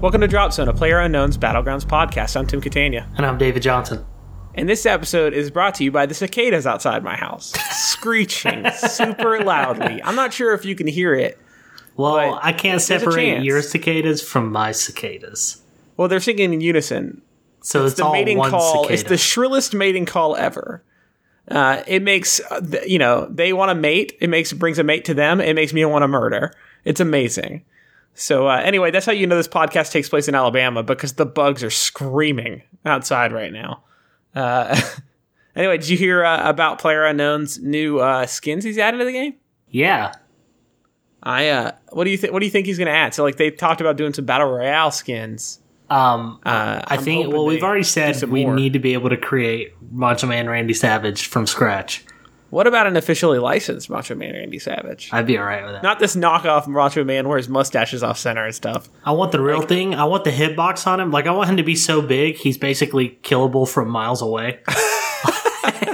Welcome to Drop Zone, a Player Unknown's Battlegrounds podcast. I'm Tim Catania. And I'm David Johnson. And this episode is brought to you by the cicadas outside my house, screeching super loudly. I'm not sure if you can hear it. Well, I can't separate your cicadas from my cicadas. Well, they're singing in unison. So it's, the all mating call cicada. is the shrillest mating call ever. Uh, it makes uh, you know they want to mate. It makes brings a mate to them. It makes me want to murder. It's amazing. So uh, anyway, that's how you know this podcast takes place in Alabama because the bugs are screaming outside right now. Uh, anyway, did you hear uh, about Player Unknown's new uh, skins he's added to the game? yeah. I uh, what do you think? What do you think he's going to add? So like they talked about doing some battle royale skins. Um, Uh, I think. Well, we've already said we more. need to be able to create Macho Man Randy Savage from scratch. What about an officially licensed Macho Man Randy Savage? I'd be all right with that. Not this knockoff Macho Man where his mustache is off center and stuff. I want the real thing. I want the hitbox on him. Like I want him to be so big, he's basically killable from miles away.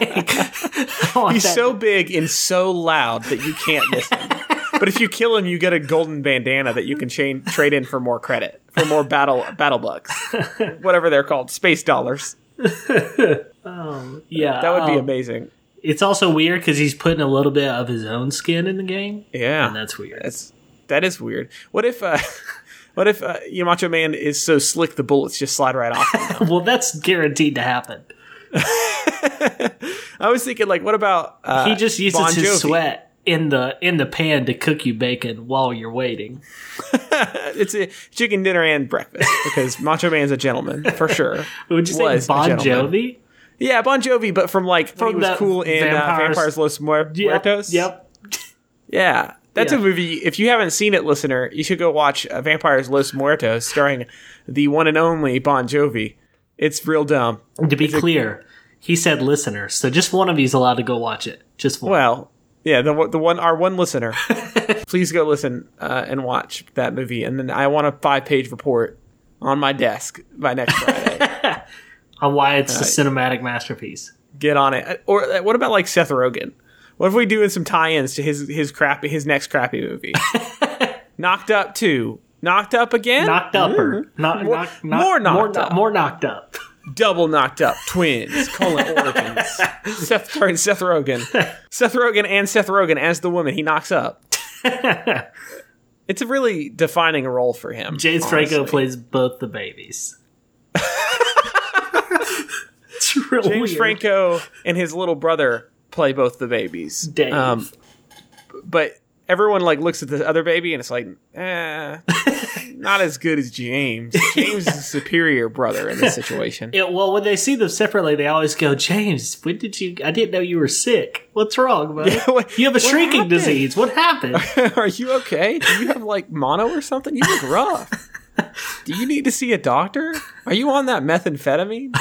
He's that- so big and so loud that you can't miss him. but if you kill him, you get a golden bandana that you can chain, trade in for more credit, for more battle battle bucks, whatever they're called, space dollars. yeah. That would be um, amazing. It's also weird because he's putting a little bit of his own skin in the game, Yeah, and that's weird. that's that is weird. What if? Uh, What if uh, your Macho Man is so slick the bullets just slide right off? him? well, that's guaranteed to happen. I was thinking, like, what about uh, He just uses Bon his sweat in the in the pan to cook you bacon while you're waiting. It's a chicken dinner and breakfast because Macho Man's a gentleman for sure. Would you say Bon. Jovi? Yeah, Bon Jovi, but from like when he was cool in Vampires, uh, Vampires- Los Muer- Muertos. Yep. Yeah, that's Yeah. a movie. If you haven't seen it, listener, you should go watch uh, Vampires Los Muertos, starring the one and only Bon Jovi. It's real dumb. To be clear, he said listeners, so just one of you's allowed to go watch it. Just one. Well, yeah, the the one our one listener, please go listen uh, and watch that movie, and then I want a five page report on my desk by next Friday. On why it's a cinematic masterpiece. Get on it. Or uh, what about like Seth Rogen? What if we doing some tie-ins to his his crappy his next crappy movie? Knocked Up Two, Knocked Up again, Knocked up or not, More- knock, more knocked more, up. more knocked up. Double Knocked Up Twins: colon Origins. Seth sorry, Seth Rogen, Seth Rogen, and Seth Rogen as the woman he knocks up. it's a really defining role for him. James Franco plays both the babies. it's real James weird. Franco and his little brother play both the babies. Dave. Um, but everyone like looks at the other baby and it's like, eh, not as good as James. James is a superior brother in this situation. Yeah, well, when they see them separately, they always go, "James, when did you? I didn't know you were sick. What's wrong, buddy? what- you have a shrinking happened?" disease. What happened?" Are you okay? Do you have like mono or something? You look rough. Do you need to see a doctor? Are you on that methamphetamine?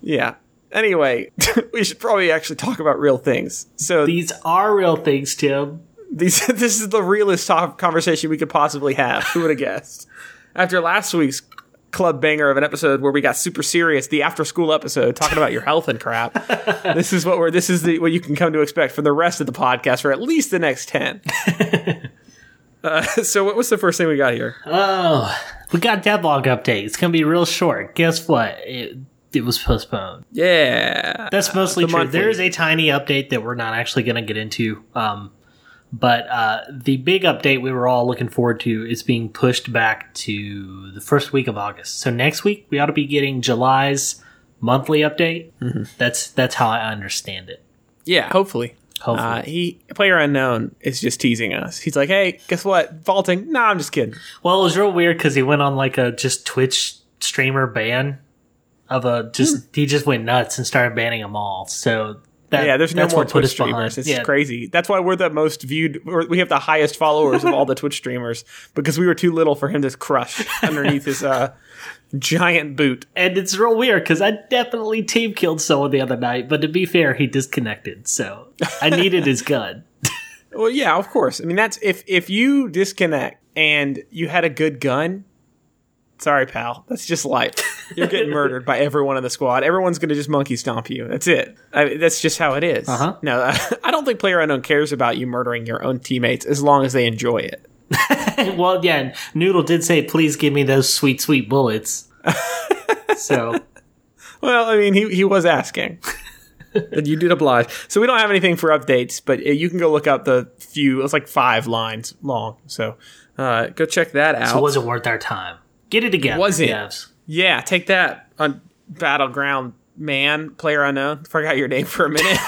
Yeah. Anyway, we should probably actually talk about real things. So These are real things, Tim. These, this is the realest conversation we could possibly have. Who would have guessed? After last week's club banger of an episode where we got super serious, the after school episode talking about your health and crap. this is what we're. This is the, what you can come to expect for the rest of the podcast for at least the next ten. uh, so, what was the first thing we got here? Oh, we got devlog update. It's gonna be real short. Guess what? It it was postponed. Yeah, That's mostly the true. monthly. There is a tiny update that we're not actually going to get into. Um, but uh, the big update we were all looking forward to is being pushed back to the first week of August. So next week we ought to be getting July's monthly update. Mm-hmm. That's that's how I understand it. yeah. Hopefully. Hopefully. Uh, he player unknown is just teasing us. He's like, "Hey, guess what? Vaulting? Nah, I'm just kidding." well, it was real weird because he went on like a just Twitch streamer ban of a just Hmm. he just went nuts and started banning them all. So that, Yeah, there's no more Twitch behind. streamers. It's yeah, crazy. That's why we're the most viewed. Or we have the highest followers of all the Twitch streamers because we were too little for him to crush underneath his uh, giant boot. And it's real weird because I definitely team killed someone the other night, but to be fair, he disconnected, so I needed his gun. Well, yeah, of course. I mean, that's if if you disconnect and you had a good gun. Sorry, pal. That's just life. You're getting murdered by everyone in the squad. Everyone's going to just monkey stomp you. That's it. I, that's just how it is. Uh-huh. No, I don't think Player Unknown cares about you murdering your own teammates as long as they enjoy it. well, yeah, Noodle did say, "Please give me those sweet, sweet bullets." so, Well, I mean, he, he was asking. and you did oblige. So we don't have anything for updates, but uh, you can go look up the few. It's like five lines long. So uh, go check that out. so was it worth our time? Get it together, Was it? yeah, take that on Battleground Man, player unknown. Forgot your name for a minute.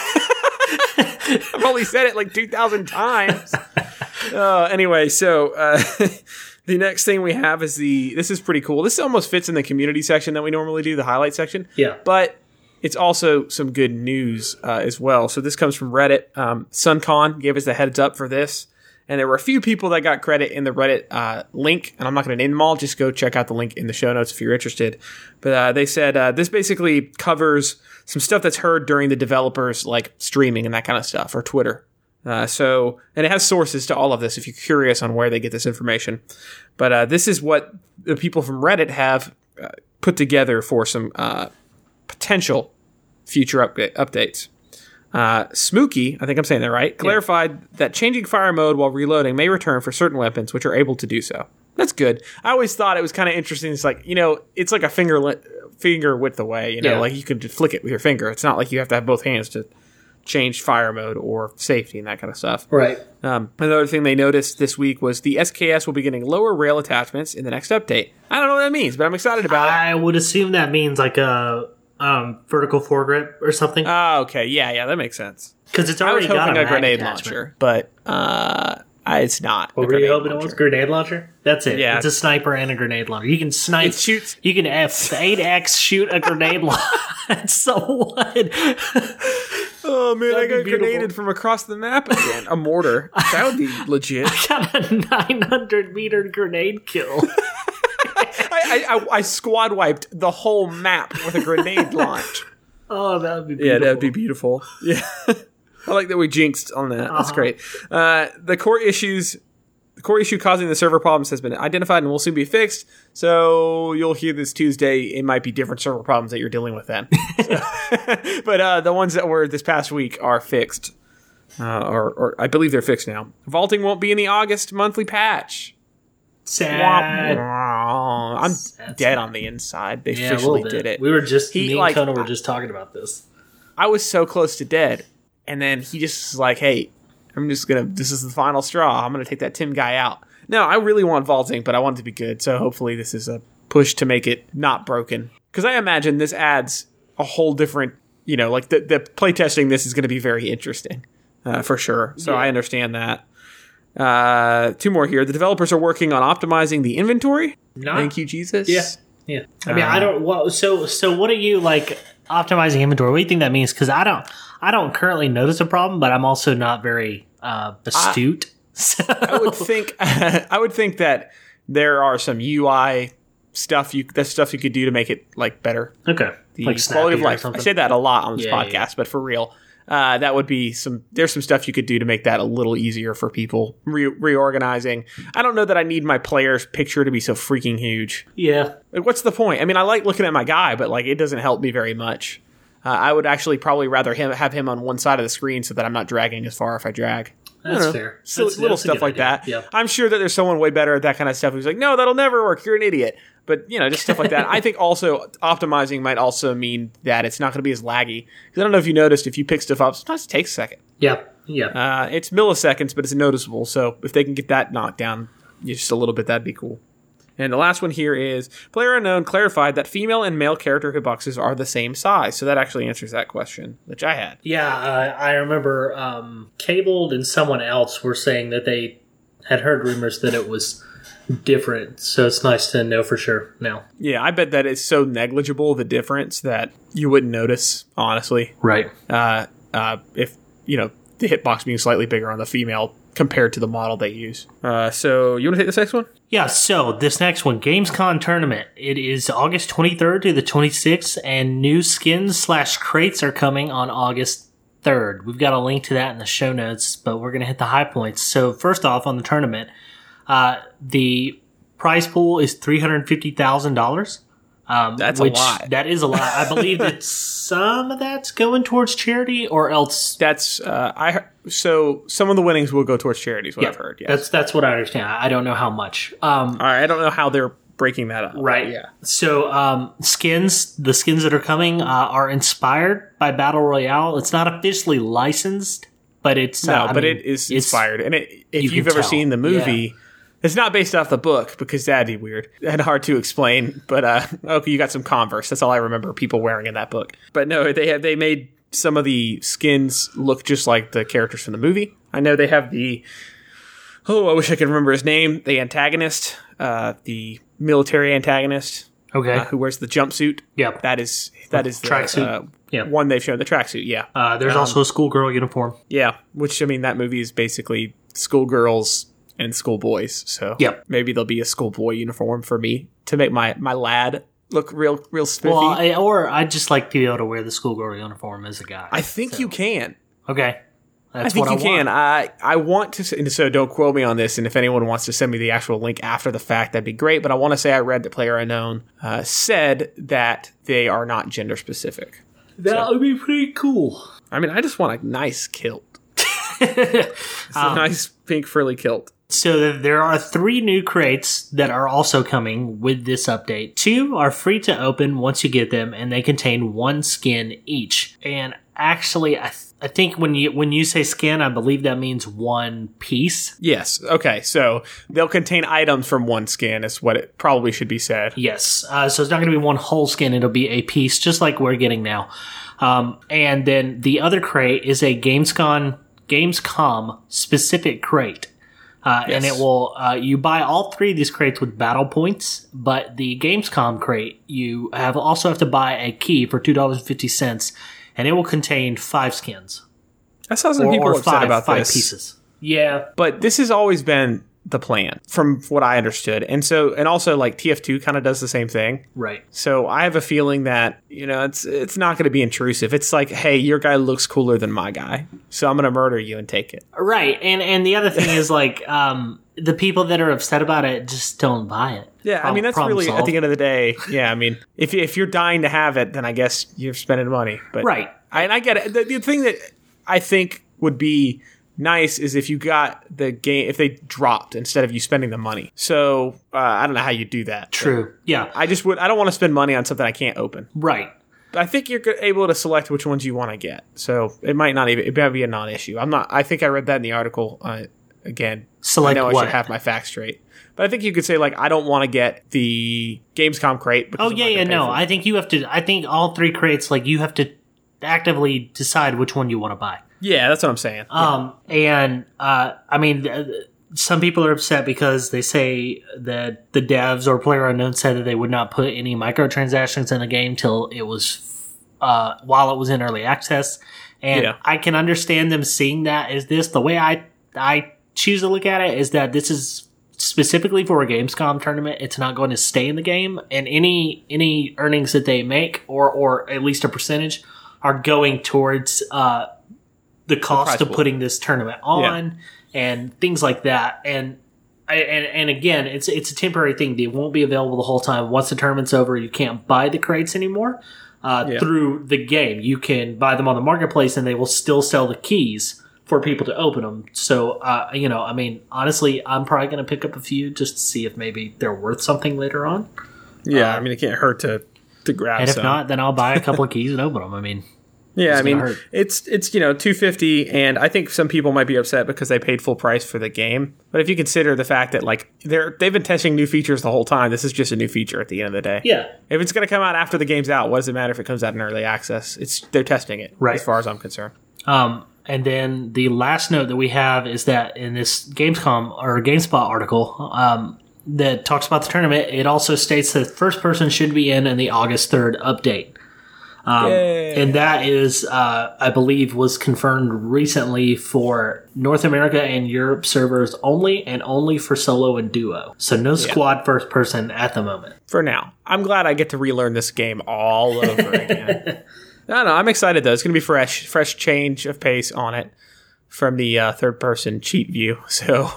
I've only said it like 2,000 times. Uh, anyway, so uh, the next thing we have is the. This is pretty cool. This almost fits in the community section that we normally do, the highlight section. Yeah. but it's also some good news uh, as well. So this comes from Reddit. Um, SunCon gave us the heads up for this, and there were a few people that got credit in the Reddit uh, link, and I'm not going to name them all. Just go check out the link in the show notes if you're interested. But uh, they said uh, this basically covers some stuff that's heard during the developers like streaming and that kind of stuff or Twitter. Uh, so, and it has sources to all of this if you're curious on where they get this information. But uh, this is what the people from Reddit have uh, put together for some potential future upda- updates. Uh, Smokey, I think I'm saying that right, clarified that changing fire mode while reloading may return for certain weapons which are able to do so. That's good. I always thought it was kind of interesting. It's like you know, it's like a finger li- finger width away. You know, Yeah. like you can just flick it with your finger. It's not like you have to have both hands to change fire mode or safety and that kind of stuff. Right. Um, another thing they noticed this week was the SKS will be getting lower rail attachments in the next update. I don't know what that means, but I'm excited about it. I would assume that means like a um, vertical foregrip or something Oh, okay. Yeah, yeah, that makes sense. because it's I was already got hoping a, a, grenade attachment. launcher, but uh, it's not. a What were you grenade hoping it was? Grenade launcher? That's it. Yeah. It's a sniper and a grenade launcher. You can snipe. It shoots. You can F eight X shoot a grenade launcher. so what? Oh man, I That'd got grenaded from across the map again. A mortar. That would be legit. I Got a nine hundred meter grenade kill. I, I, I, I squad wiped the whole map with a grenade launch. Oh, that would be Yeah, that'd be beautiful. Yeah. I like that we jinxed on that. That's great. Uh, the core issues, the core issue causing the server problems has been identified and will soon be fixed. So you'll hear this Tuesday. It might be different server problems that you're dealing with then. So- but uh, the ones that were this past week are fixed. Uh, or, or I believe they're fixed now. Vaulting won't be in the August monthly patch. sad. I'm Sad, dead on the inside. They Yeah, officially did it. We were just He, me and like, Kona were just talking about this. I was so close to dead, and then he just was like, "Hey, I'm just gonna. This is the final straw. I'm gonna take that Tim guy out." No, I really want vaulting, but I want it to be good. So hopefully, this is a push to make it not broken. Because I imagine this adds a whole different, you know, like the the playtesting. This is going to be very interesting uh, for sure. So I understand that. Uh, two more here. The developers are working on optimizing the inventory. Not, Thank you, Jesus. Yeah. Yeah. I mean, Uh, I don't. Well, so so what are you like optimizing inventory? What do you think that means? Because I don't. I don't currently notice a problem, but I'm also not very uh, astute. so, I would think I would think that there are some UI stuff you that stuff you could do to make it like better. okay, The like quality of life. I say that a lot on this Yeah, podcast, yeah, but for real, uh, that would be some. There's some stuff you could do to make that a little easier for people re- reorganizing. I don't know that I need my player's picture to be so freaking huge. Yeah, Like, what's the point? I mean, I like looking at my guy, but like it doesn't help me very much. Uh, I would actually probably rather him have him on one side of the screen so that I'm not dragging as far if I drag. that's fair. So That's- little that's stuff like idea. that. Yeah. I'm sure that there's someone way better at that kind of stuff who's like, no, that'll never work. You're an idiot. But you know, just stuff like that. I think also optimizing might also mean that it's not going to be as laggy. Because I don't know if you noticed, if you pick stuff up, sometimes it takes a second. Yeah. Yeah. Uh, it's milliseconds, but it's noticeable. So if they can get that knocked down just a little bit, that'd be cool. And the last one here is Player Unknown clarified that female and male character hitboxes are the same size. So that actually answers that question, which I had. Yeah, uh, I remember um, Cabled and someone else were saying that they had heard rumors that it was different. So it's nice to know for sure now. Yeah, I bet that it's so negligible the difference that you wouldn't notice, honestly. Right. Uh, uh, if you know the hitbox being slightly bigger on the female compared to the model they use. Uh, so you want to take this next one? Yeah, so this next one, Gamescom tournament. It is August 23rd to the 26th, and new skins slash crates are coming on August 3rd. We've got a link to that in the show notes, but we're going to hit the high points. So, first off, on the tournament, uh, the prize pool is $350,000. Um, That's a lot. That is a lot. I believe that some of that's going towards charity, or else. That's uh, I. So some of the winnings will go towards charities. What I've heard. Yes. That's that's what I understand. I don't know how much. Um, All right. I don't know how they're breaking that up. Right. Yeah. So, um, skins, the skins that are coming uh, are inspired by Battle Royale. It's not officially licensed, but it's No, uh, but mean, it is inspired. And it, if you have ever seen the movie, it's not based off the book because that'd be weird and hard to explain. But uh, okay, you got some Converse. That's all I remember people wearing in that book. But no, they have they made some of the skins look just like the characters from the movie. I know they have the oh, I wish I could remember his name. The antagonist, uh, the military antagonist Okay. uh, who wears the jumpsuit. Yep. That is that is the Tracksuit. uh, Yeah. one they've shown the tracksuit. Yeah, Uh, there's also a schoolgirl uniform. yeah, which I mean, that movie is basically schoolgirls and schoolboys. So Yep. maybe there'll be a schoolboy uniform for me to make my my lad look real real spiffy. Well, I, or I'd just like to be able to wear the schoolgirl uniform as a guy. I think you can. okay. That's I think what you I can. I I want to. Say, so don't quote me on this. And if anyone wants to send me the actual link after the fact, that'd be great. But I want to say I read that Player Unknown uh, said that they are not gender specific. That would be pretty cool. I mean, I just want a nice kilt. it's Um, a nice pink frilly kilt. So there are three new crates that are also coming with this update. Two are free to open once you get them, and they contain one skin each. And actually, I, th- I think when you when you say skin, I believe that means one piece. Yes. Okay. So they'll contain items from one skin, is what it probably should be said. Yes. Uh, so it's not going to be one whole skin; it'll be a piece, just like we're getting now. Um, and then the other crate is a Gamescom Gamescom specific crate. Uh, And it will, uh, you buy all three of these crates with battle points, but the Gamescom crate, you have also have to buy a key for $2.50, and it will contain five skins. I saw some Or, people or upset five, about five this. pieces. Yeah. But this has always been the plan, from what I understood. And so, and also, like TF2 kind of does the same thing. Right. So I have a feeling that you know it's it's not going to be intrusive. It's like, hey, your guy looks cooler than my guy, so I'm going to murder you and take it. Right. And, and the other thing is like, um, the people that are upset about it just don't buy it. Yeah, I mean that's problem really at the end of the day. Yeah, I mean if if you're dying to have it, then I guess you're spending money. But Right. I, and I get it. The, the thing that I think would be nice is if you got the game if they dropped instead of you spending the money. So uh, I don't know how you do that. True. Yeah. I just would. I don't want to spend money on something I can't open. Right. I think you're able to select which ones you want to get. So it might not even. It might be a non-issue. I'm not. I think I read that in the article. Uh, again, Select I know I should have my facts straight. But I think you could say like I don't want to get the Gamescom crate. Oh yeah, yeah. No. I think you have to. I think all three crates, like you have to actively decide which one you want to buy. Yeah, that's what I'm saying. Um, and uh, I mean, uh, some people are upset because they say that the devs or player unknown said that they would not put any microtransactions in the game till it was uh, while it was in early access. And Yeah. I can understand them seeing that as this. The way I I choose to look at it is that this is specifically for a Gamescom tournament. It's not going to stay in the game, and any any earnings that they make, or or at least a percentage, are going towards uh, the cost prize of pool. putting this tournament on and things like that. And and and again, it's it's a temporary thing. They won't be available the whole time. Once the tournament's over, you can't buy the crates anymore uh, Yeah. through the game. You can buy them on the marketplace, and they will still sell the keys for people to open them. So, uh, you know, I mean, honestly, I'm probably going to pick up a few just to see if maybe they're worth something later on. yeah, I mean it can't hurt to to grab. And if some. not, then I'll buy a couple of keys and open them. I mean, Yeah, I mean hurt. it's it's you know two fifty, and I think some people might be upset because they paid full price for the game. But if you consider the fact that like they're they've been testing new features the whole time, this is just a new feature at the end of the day. yeah, If it's going to come out after the game's out, what does it matter if it comes out in early access? It's they're testing it, Right. As far as I'm concerned. Um, and then the last note that we have is that in this Gamescom or GameSpot article um, that talks about the tournament, it also states that first person should be in in the August 3rd update. Um, and that is, uh, I believe, was confirmed recently for North America and Europe servers only, and only for solo and duo. So no squad first person at the moment. For now, I'm glad I get to relearn this game all over again. no, no, I'm excited though. It's going to be fresh, fresh change of pace on it from the uh, third person cheat view. So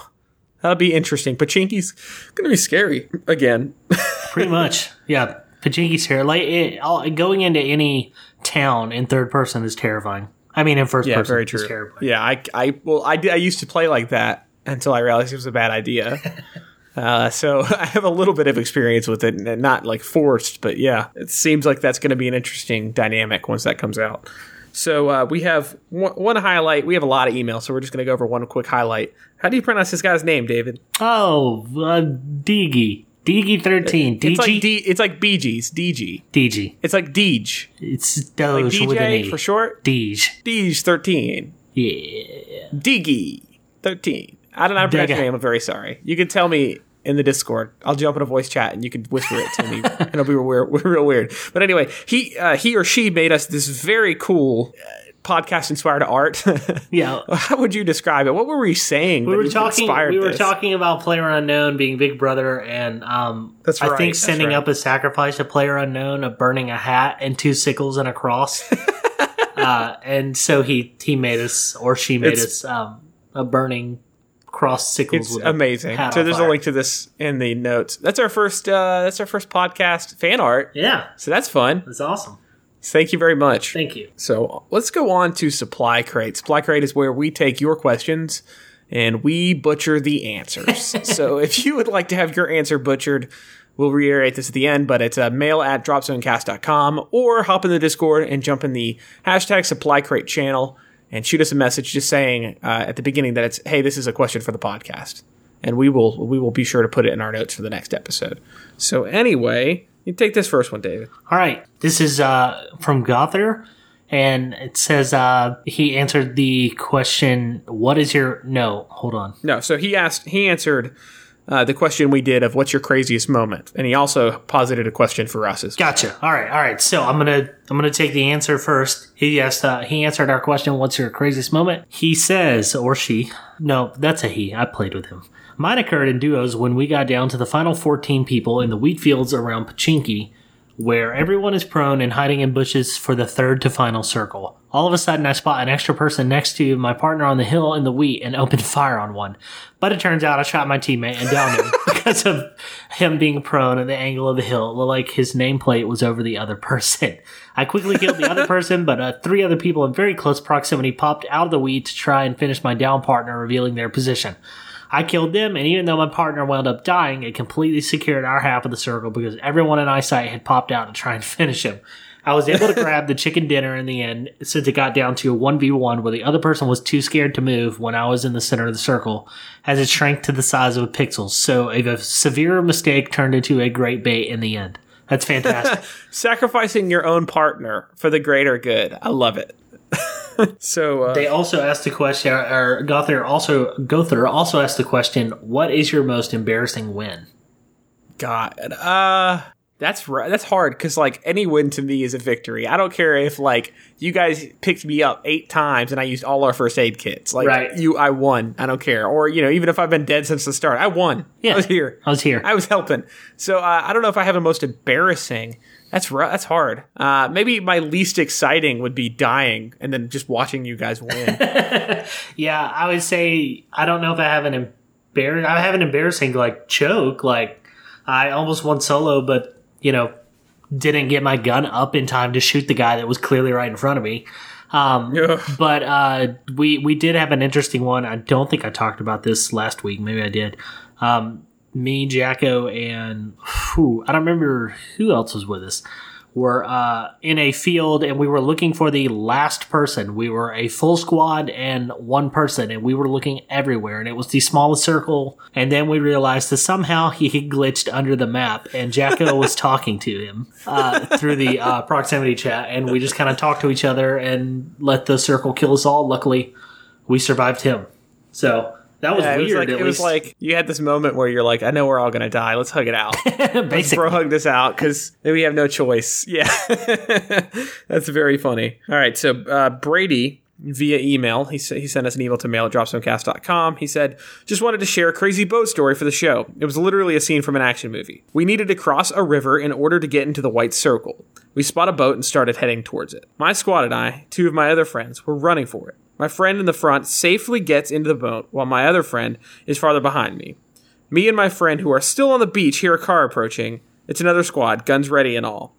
that'll be interesting. Pochinki's going to be scary again. Pretty much, yeah. Pochinki's terrible. Like it, all, going into any town in third person is terrifying. I mean, in first Yeah, person, very true. terrifying. Yeah, I, I, well, I, did, I used to play like that until I realized it was a bad idea. uh, so I have a little bit of experience with it, and not like forced, but yeah, it seems like that's going to be an interesting dynamic once that comes out. So uh, we have one, one highlight. We have a lot of emails, so we're just going to go over one quick highlight. How do you pronounce this guy's name, David? Oh, uh, Digi. Digi 13. It's like DG? D. It's like Bee Gees. DG. DG. It's like Deej. It's Like Doge with an E. for short. Deej. Deej thirteen. Yeah. Diggy thirteen. I don't know how to pronounce your name. I'm very sorry. You can tell me in the Discord. I'll jump in a voice chat and you can whisper it to me, and it'll be real, real weird. But anyway, he uh, he or she made us this very cool uh, podcast inspired art. Yeah. How would you describe it? What were we saying? We were talking. We were this? talking about Player Unknown being Big Brother, and um, That's I think sending right. up a sacrifice to Player Unknown of burning a hat and two sickles and a cross. uh, and so he he made us, or she made It's- us, um, a burning cross sickles. It's amazing. So there's a link to this in the notes. That's our first. Uh, that's our first podcast fan art. Yeah, So that's fun. that's awesome. Thank you very much. Thank you. So let's go on to Supply Crate. Supply Crate is where we take your questions and we butcher the answers. so if you would like to have your answer butchered, we'll reiterate this at the end, but it's uh, mail at dropzonecast.com or hop in the Discord and jump in the hashtag Supply Crate channel and shoot us a message just saying uh, at the beginning that it's, hey, this is a question for the podcast. And we will we will be sure to put it in our notes for the next episode. So anyway, you take this first one, David. All right, this is uh, from Gother, and it says uh, he answered the question, "What is your no?" Hold on. No, so he asked, he answered uh, the question we did of what's your craziest moment, and he also posited a question for us as Gotcha. All right, all right. So I'm gonna I'm gonna take the answer first. He asked uh, he answered our question. What's your craziest moment? He says, or she. No, that's a he. I played with him. Mine occurred in duos when we got down to the final 14 people in the wheat fields around Pochinki, where everyone is prone and hiding in bushes for the third to final circle. All of a sudden, I spot an extra person next to my partner on the hill in the wheat and open fire on one. But it turns out I shot my teammate and downed him because of him being prone and the angle of the hill. Like his nameplate was over the other person. I quickly killed the other person, but uh, three other people in very close proximity popped out of the wheat to try and finish my down partner, revealing their position. I killed them, and even though my partner wound up dying, it completely secured our half of the circle because everyone in eyesight had popped out to try and finish him. I was able to grab the chicken dinner in the end since it got down to a 1v1 where the other person was too scared to move when I was in the center of the circle as it shrank to the size of a pixel. So a severe mistake turned into a great bait in the end. That's fantastic. sacrificing your own partner for the greater good. I love it. so uh, they also asked the question, or Gother also, Gother also asked the question, what is your most embarrassing win? God, uh, that's right. That's hard because like any win to me is a victory. I don't care if like you guys picked me up eight times and I used all our first aid kits. Like Right. you, I won. I don't care. Or you know, even if I've been dead since the start, I won. Yeah. I was here. I was here. I was helping. So uh, I don't know if I have a most embarrassing. That's ru- that's hard. Uh, maybe my least exciting would be dying and then just watching you guys win. Yeah, I would say I don't know if I have an embar. I have an embarrassing like choke. Like I almost won solo, but you know didn't get my gun up in time to shoot the guy that was clearly right in front of me. Um, Ugh. but uh, we we did have an interesting one. I don't think I talked about this last week. Maybe I did. Um, me, Jacko, and whew, I don't remember who else was with us. Were uh, in a field and we were looking for the last person. We were a full squad and one person, and we were looking everywhere. And it was the smallest circle. And then we realized that somehow he had glitched under the map, and Jacko was talking to him uh, through the uh, proximity chat. And we just kind of talked to each other and let the circle kill us all. Luckily, we survived him. So that was Yeah, it was weird. like it was like you had this moment where you're like, I know we're all gonna die. Let's hug it out. Let's bro hug this out because we have no choice. Yeah, that's very funny. All right, so uh, Brady via email, he he sent us an email to mail at dropzonecast.com. He said, "Just wanted to share a crazy boat story for the show. It was literally a scene from an action movie. We needed to cross a river in order to get into the White Circle. We spot a boat and started heading towards it. My squad and I, two of my other friends, were running for it." My friend in the front safely gets into the boat while my other friend is farther behind me. Me and my friend, who are still on the beach, hear a car approaching, It's another squad, guns ready and all.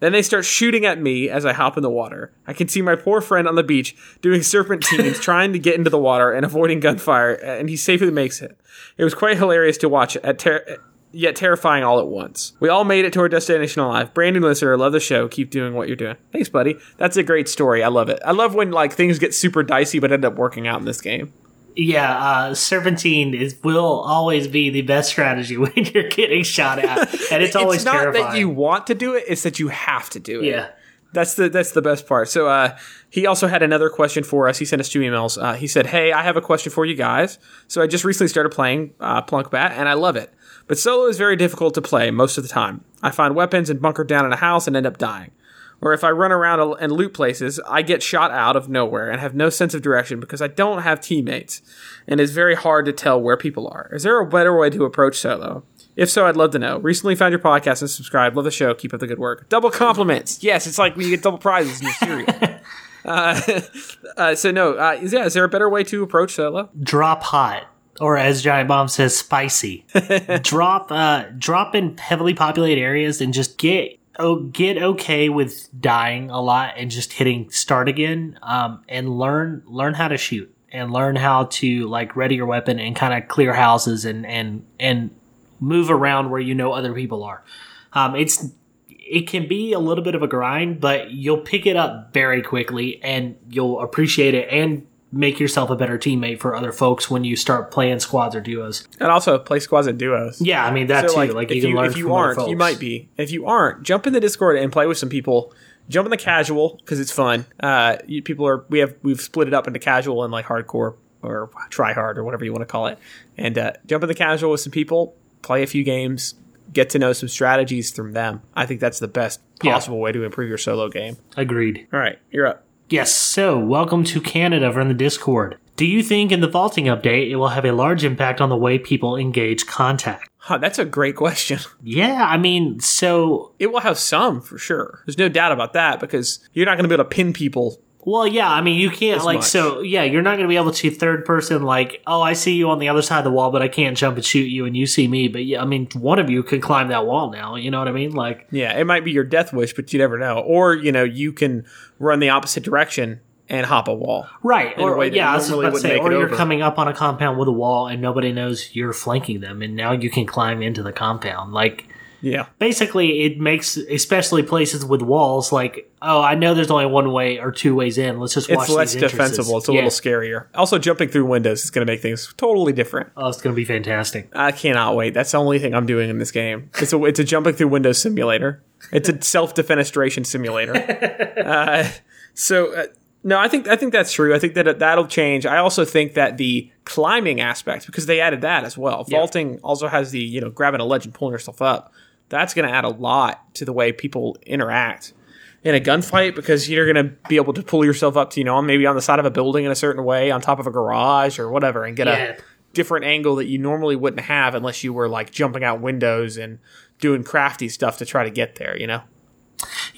Then they start shooting at me as I hop in the water. I can see my poor friend on the beach doing serpentines, trying to get into the water and avoiding gunfire, and he safely makes it. It was quite hilarious to watch, at ter- yet terrifying all at once. We all made it to our destination alive. Brandon listener, love the show. Keep doing what you're doing. Thanks, buddy. That's a great story. I love it. I love when like things get super dicey but end up working out in this game. Yeah, uh, serpentine is will always be the best strategy when you're getting shot at, and it's always it's not terrifying. that you want to do it; it's that you have to do it. yeah, That's the that's the best part. So uh, he also had another question for us. He sent us two emails. Uh, he said, "Hey, I have a question for you guys. So I just recently started playing uh, Plunkbat, and I love it. But solo is very difficult to play most of the time. I find weapons and bunker down in a house and end up dying. Or if I run around and loot places, I get shot out of nowhere and have no sense of direction because I don't have teammates, and it's very hard to tell where people are. Is there a better way to approach solo?" If so, I'd love to know. Recently found your podcast and subscribed. Love the show. Keep up the good work. Double compliments. Yes, it's like when you get double prizes in your cereal. uh, uh, so no, uh, is, yeah, is there a better way to approach solo? drop hot, or as Giant Bomb says, spicy. drop, uh, drop in heavily populated areas and just get oh, get okay with dying a lot and just hitting start again. Um, and learn learn how to shoot and learn how to like ready your weapon and kind of clear houses and and and move around where you know other people are. Um, it's it can be a little bit of a grind, but you'll pick it up very quickly and you'll appreciate it and make yourself a better teammate for other folks when you start playing squads or duos. And also play squads and duos. Yeah, I mean that So, too. Like, you if can you, learn if you from aren't, folks. you might be. If you aren't, jump in the Discord and play with some people. Jump in the casual because it's fun. Uh, you, people are we have we've split it up into casual and like hardcore or try hard or whatever you want to call it. And uh, jump in the casual with some people, play a few games, get to know some strategies from them. I think that's the best Yeah. possible way to improve your solo game. Agreed. All right, you're up. Yes, so welcome to Canada from the Discord. Do you think in the vaulting update it will have a large impact on the way people engage contact? Huh, that's a great question. Yeah, I mean, so It will have some for sure. There's no doubt about that because you're not going to be able to pin people. Well, yeah, I mean, you can't like much. so. Yeah, you're not going to be able to third person like, oh, I see you on the other side of the wall, but I can't jump and shoot you, and you see me. But yeah, I mean, one of you can climb that wall now. You know what I mean? Like, Yeah, it might be your death wish, but you never know. Or you know, you can run the opposite direction and hop a wall. right? Or yeah, I was about to say, or you're over. coming up on a compound with a wall, and nobody knows you're flanking them, and now you can climb into the compound. Like, Yeah, basically, it makes especially places with walls like, oh, I know there's only one way or two ways in. Let's just watch it's less defensible. It's a Yeah. little scarier. Also, jumping through windows is going to make things totally different. Oh, it's going to be fantastic. I cannot wait. That's the only thing I'm doing in this game. It's a it's a jumping through windows simulator. It's a self defenestration simulator. uh, so uh, no, I think I think that's true. I think that that'll change. I also think that the climbing aspect because they added that as well. Vaulting also has the you know grabbing a ledge and pulling yourself up. That's going to add a lot to the way people interact in a gunfight because you're going to be able to pull yourself up to you know maybe on the side of a building in a certain way on top of a garage or whatever and get Yeah. a different angle that you normally wouldn't have unless you were like jumping out windows and doing crafty stuff to try to get there, you know?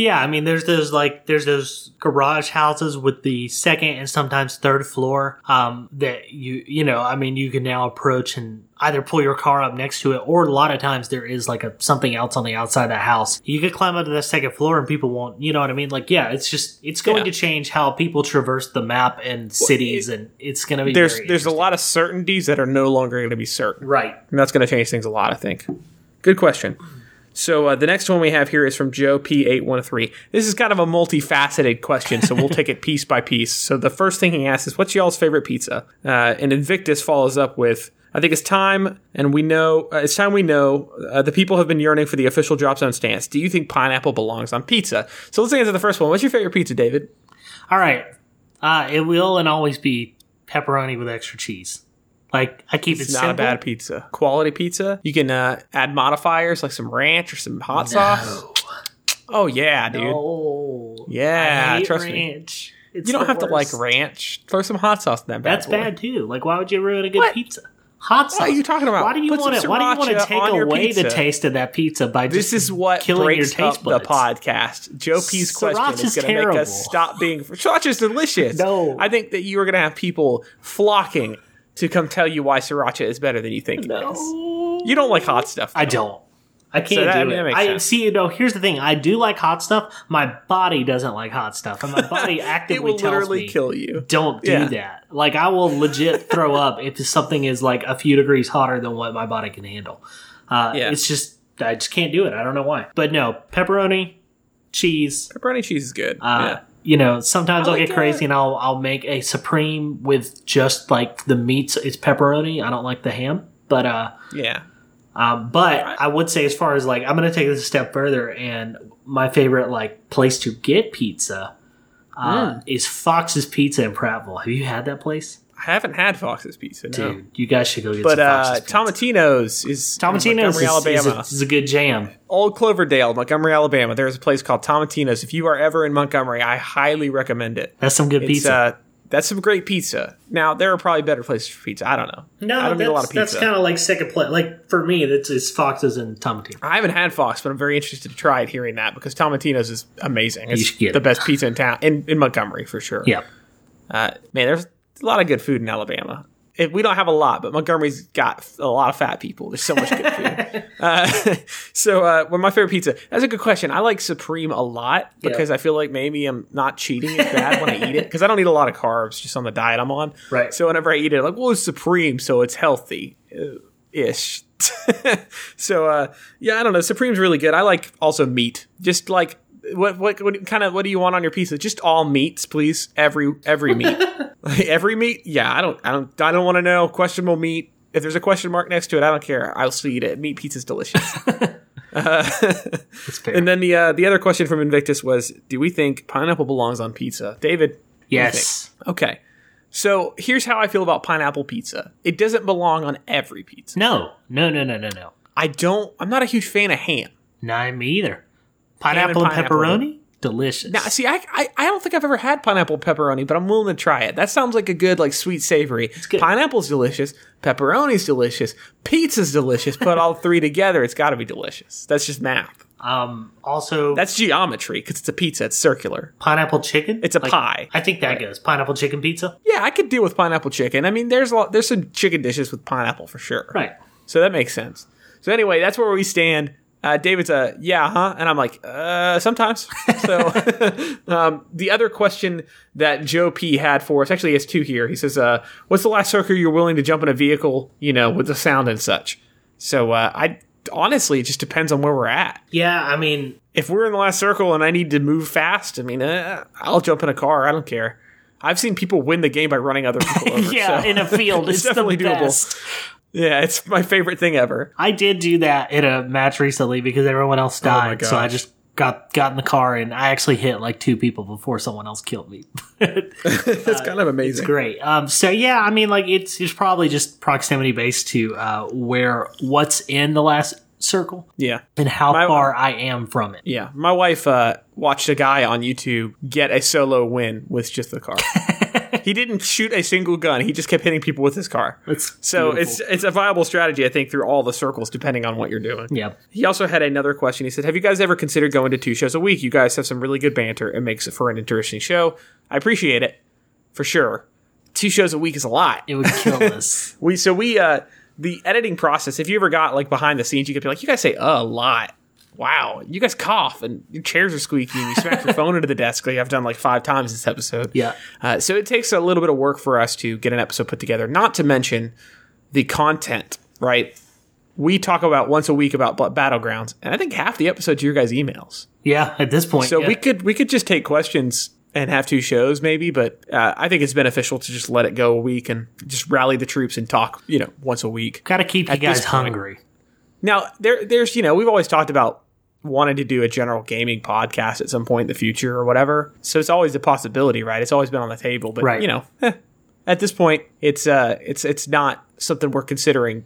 Yeah, I mean, there's those like there's those garage houses with the second and sometimes third floor um, that you you know I mean you can now approach and either pull your car up next to it or a lot of times there is like a something else on the outside of the house. You could climb up to the second floor and people won't you know what I mean? Like yeah, it's just it's going Yeah. to change how people traverse the map and cities and it's going to be There's there's a lot of certainties that are no longer going to be certain. right. And that's going to change things a lot, I think. Good question. So uh, the next one we have here is from Joe P813. This is kind of a multifaceted question, so we'll take it piece by piece. So the first thing he asks is, "What's y'all's favorite pizza?" Uh, and Invictus follows up with, "I think it's time, and we know uh, it's time we know uh, the people have been yearning for the official drop zone stance. Do you think pineapple belongs on pizza?" So let's answer the first one. What's your favorite pizza, David? All right. Uh, it will and always be pepperoni with extra cheese. Like I keep It's it not simple. a bad pizza. Quality pizza. You can uh, add modifiers like some ranch or some hot sauce. Oh yeah, dude. Oh, Yeah, trust me. ranch. It's You don't have to like ranch. Throw some hot sauce in that. bad That's boy. bad too. Like, why would you ruin a good What? pizza? Hot sauce. What are you talking about? Why do you Put want to? Why do you want to take away the taste of that pizza by This is what killing breaks your taste up the podcast. Joe P's question is going to make us stop being. Sriracha's delicious. No. I think that you are going to have people flocking to come tell you why sriracha is better than you think it is. You don't like hot stuff. I don't. I can't So that- I do it. makes I sense. see. You know, here's the thing. I do like hot stuff. My body doesn't like hot stuff, and my body actively tells me kill you. don't do Yeah. that. Like I will legit throw up if something is like a few degrees hotter than what my body can handle. Uh, Yeah. It's just I just can't do it. I don't know why. But no, pepperoni, cheese. Pepperoni cheese is good. Uh, yeah. You know, sometimes I I'll like, get crazy and I'll I'll make a supreme with just like the meats. It's pepperoni. I don't like the ham, but uh, Yeah. um, but I would say as far as like I'm gonna take this a step further, and my favorite like place to get pizza uh, Mm. is Fox's Pizza in Prattville. Have you had that place? I haven't had Fox's Pizza, no. Dude, you guys should go get But some uh, Fox's Pizza. Tomatino's is Tomatino's Montgomery, is, Alabama. is, a, is a good jam. Old Cloverdale, Montgomery, Alabama. There's a place called Tomatino's. If you are ever in Montgomery, I highly recommend it. That's some good It's pizza. uh, that's some great pizza. Now there are probably better places for pizza. I don't know. no, I don't that's, eat a lot of pizza. that's kind of like second place. Like for me, that's it's Fox's and Tomatino. I haven't had Fox, but I'm very interested to try it. Hearing that because Tomatino's is amazing. It's should get the it. best pizza in town in, in Montgomery for sure. Yeah, Uh, man, there's a lot of good food in Alabama. It, we don't have a lot, but Montgomery's got a lot of fat people. There's so much good food. uh, so, uh, well, my favorite pizza. That's a good question. I like Supreme a lot because I feel like maybe I'm not cheating as bad when I eat it because I don't eat a lot of carbs just on the diet I'm on. Right. So whenever I eat it, I'm like, well, it's Supreme, so it's healthy uh, ish. so, uh, yeah, I don't know. Supreme's really good. I like also meat. Just like what what, what kind of what do you want on your pizza? Just all meats, please. Every every meat. Like, every meat? Yeah, I don't I don't I don't want to know questionable meat. If there's a question mark next to it, I don't care. I'll still eat it. Meat pizza's delicious. fair. and then the uh, the other question from Invictus was, do we think pineapple belongs on pizza? David, what do you yes. Okay. So here's how I feel about pineapple pizza. It doesn't belong on every pizza. no, no, no, no, no, no. I don't. I'm not a huge fan of ham. Not me either. Pineapple and, pineapple. pepperoni, delicious. Now, see, I, I I don't think I've ever had pineapple pepperoni, but I'm willing to try it. That sounds like a good, like sweet savory. good. Pineapple's delicious. Pepperoni's delicious. Pizza's delicious. Put all three together, it's got to be delicious. That's just math. um, also That's geometry because it's a pizza. It's circular. pineapple chicken. It's a Like, pie. I think that goes pineapple chicken pizza. Yeah, I could deal with pineapple chicken. I mean, there's a lot, there's some chicken dishes with pineapple for sure. Right. So that makes sense. So anyway, that's where we stand. Uh, David's a yeah, huh? And I'm like, uh, sometimes. So um, the other question that Joe P had for us, actually, he has two here. He says, uh, "What's the last circle you're willing to jump in a vehicle, you know, with the sound and such?" So uh, I honestly, it just depends on where we're at. Yeah, I mean, If we're in the last circle and I need to move fast, I mean, uh, I'll jump in a car. I don't care. I've seen people win the game by running other people over. yeah, so- in a field, it's it's, definitely doable. Yeah, it's my favorite thing ever. I did do that in a match recently because everyone else Oh my died, so I gosh. just got got in the car and I actually hit like two people before someone else killed me. That's kind of amazing. Great. Um, so yeah, I mean, like it's it's probably just proximity based to uh, where what's in the last circle Yeah. and how My- far I am from it. Yeah, my wife uh, watched a guy on YouTube get a solo win with just the car. he didn't shoot a single gun; he just kept hitting people with his car. It's So beautiful. it's it's a viable strategy, I think, through all the circles, depending on what you're doing. yeah. He also had another question. He said, "Have you guys ever considered going to two shows a week? You guys have some really good banter. It makes it for an interesting show. I appreciate it for sure. Two shows a week is a lot. It would kill us. We so we uh the editing process. If you ever got like behind the scenes, you could be like, you guys say uh, a lot. Wow, you guys cough and your chairs are squeaky and you smack your phone into the desk like I've done like five times this episode. Yeah. Uh, so it takes a little bit of work for us to get an episode put together. Not to mention the content, right? We talk about once a week about battlegrounds, and I think half the episodes are your guys' emails. Yeah, at this point. So yeah. we could we could just take questions and have two shows maybe, but uh, I think it's beneficial to just let it go a week and just rally the troops and talk, you know, once a week. got to keep you guys hungry. Now there there's you know we've always talked about wanting to do a general gaming podcast at some point in the future or whatever. So it's always a possibility, right? It's always been on the table, but Right. you know, eh, at this point, it's uh it's it's not something we're considering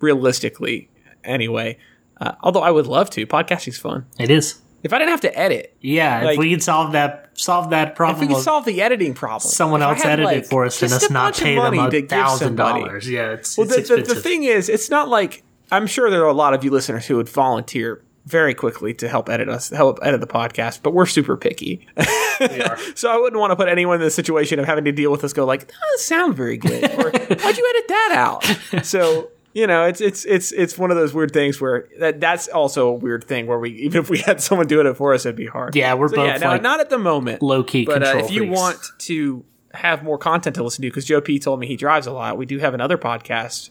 realistically anyway. Uh, although I would love to. Podcasting's fun. It is. If I didn't have to edit, Yeah, Like- if we could solve that solve that problem, if we could solve the editing problem, someone If else had, edit like, it for us and us not pay them a thousand somebody. dollars. Yeah, it's, Well, it's the, the, the thing is, it's not like I'm sure there are a lot of you listeners who would volunteer very quickly to help edit us, help edit the podcast, but we're super picky. so I wouldn't want to put anyone in the situation of having to deal with us go like, that doesn't sound very good, or why'd you edit that out? So you know, it's it's it's it's one of those weird things where that that's also a weird thing where we even if we had someone doing it for us, it'd be hard. Yeah, we're So, both yeah, no, like not at the moment. low key But uh, control if you freaks. want to have more content to listen to, because Joe P told me he drives a lot, we do have another podcast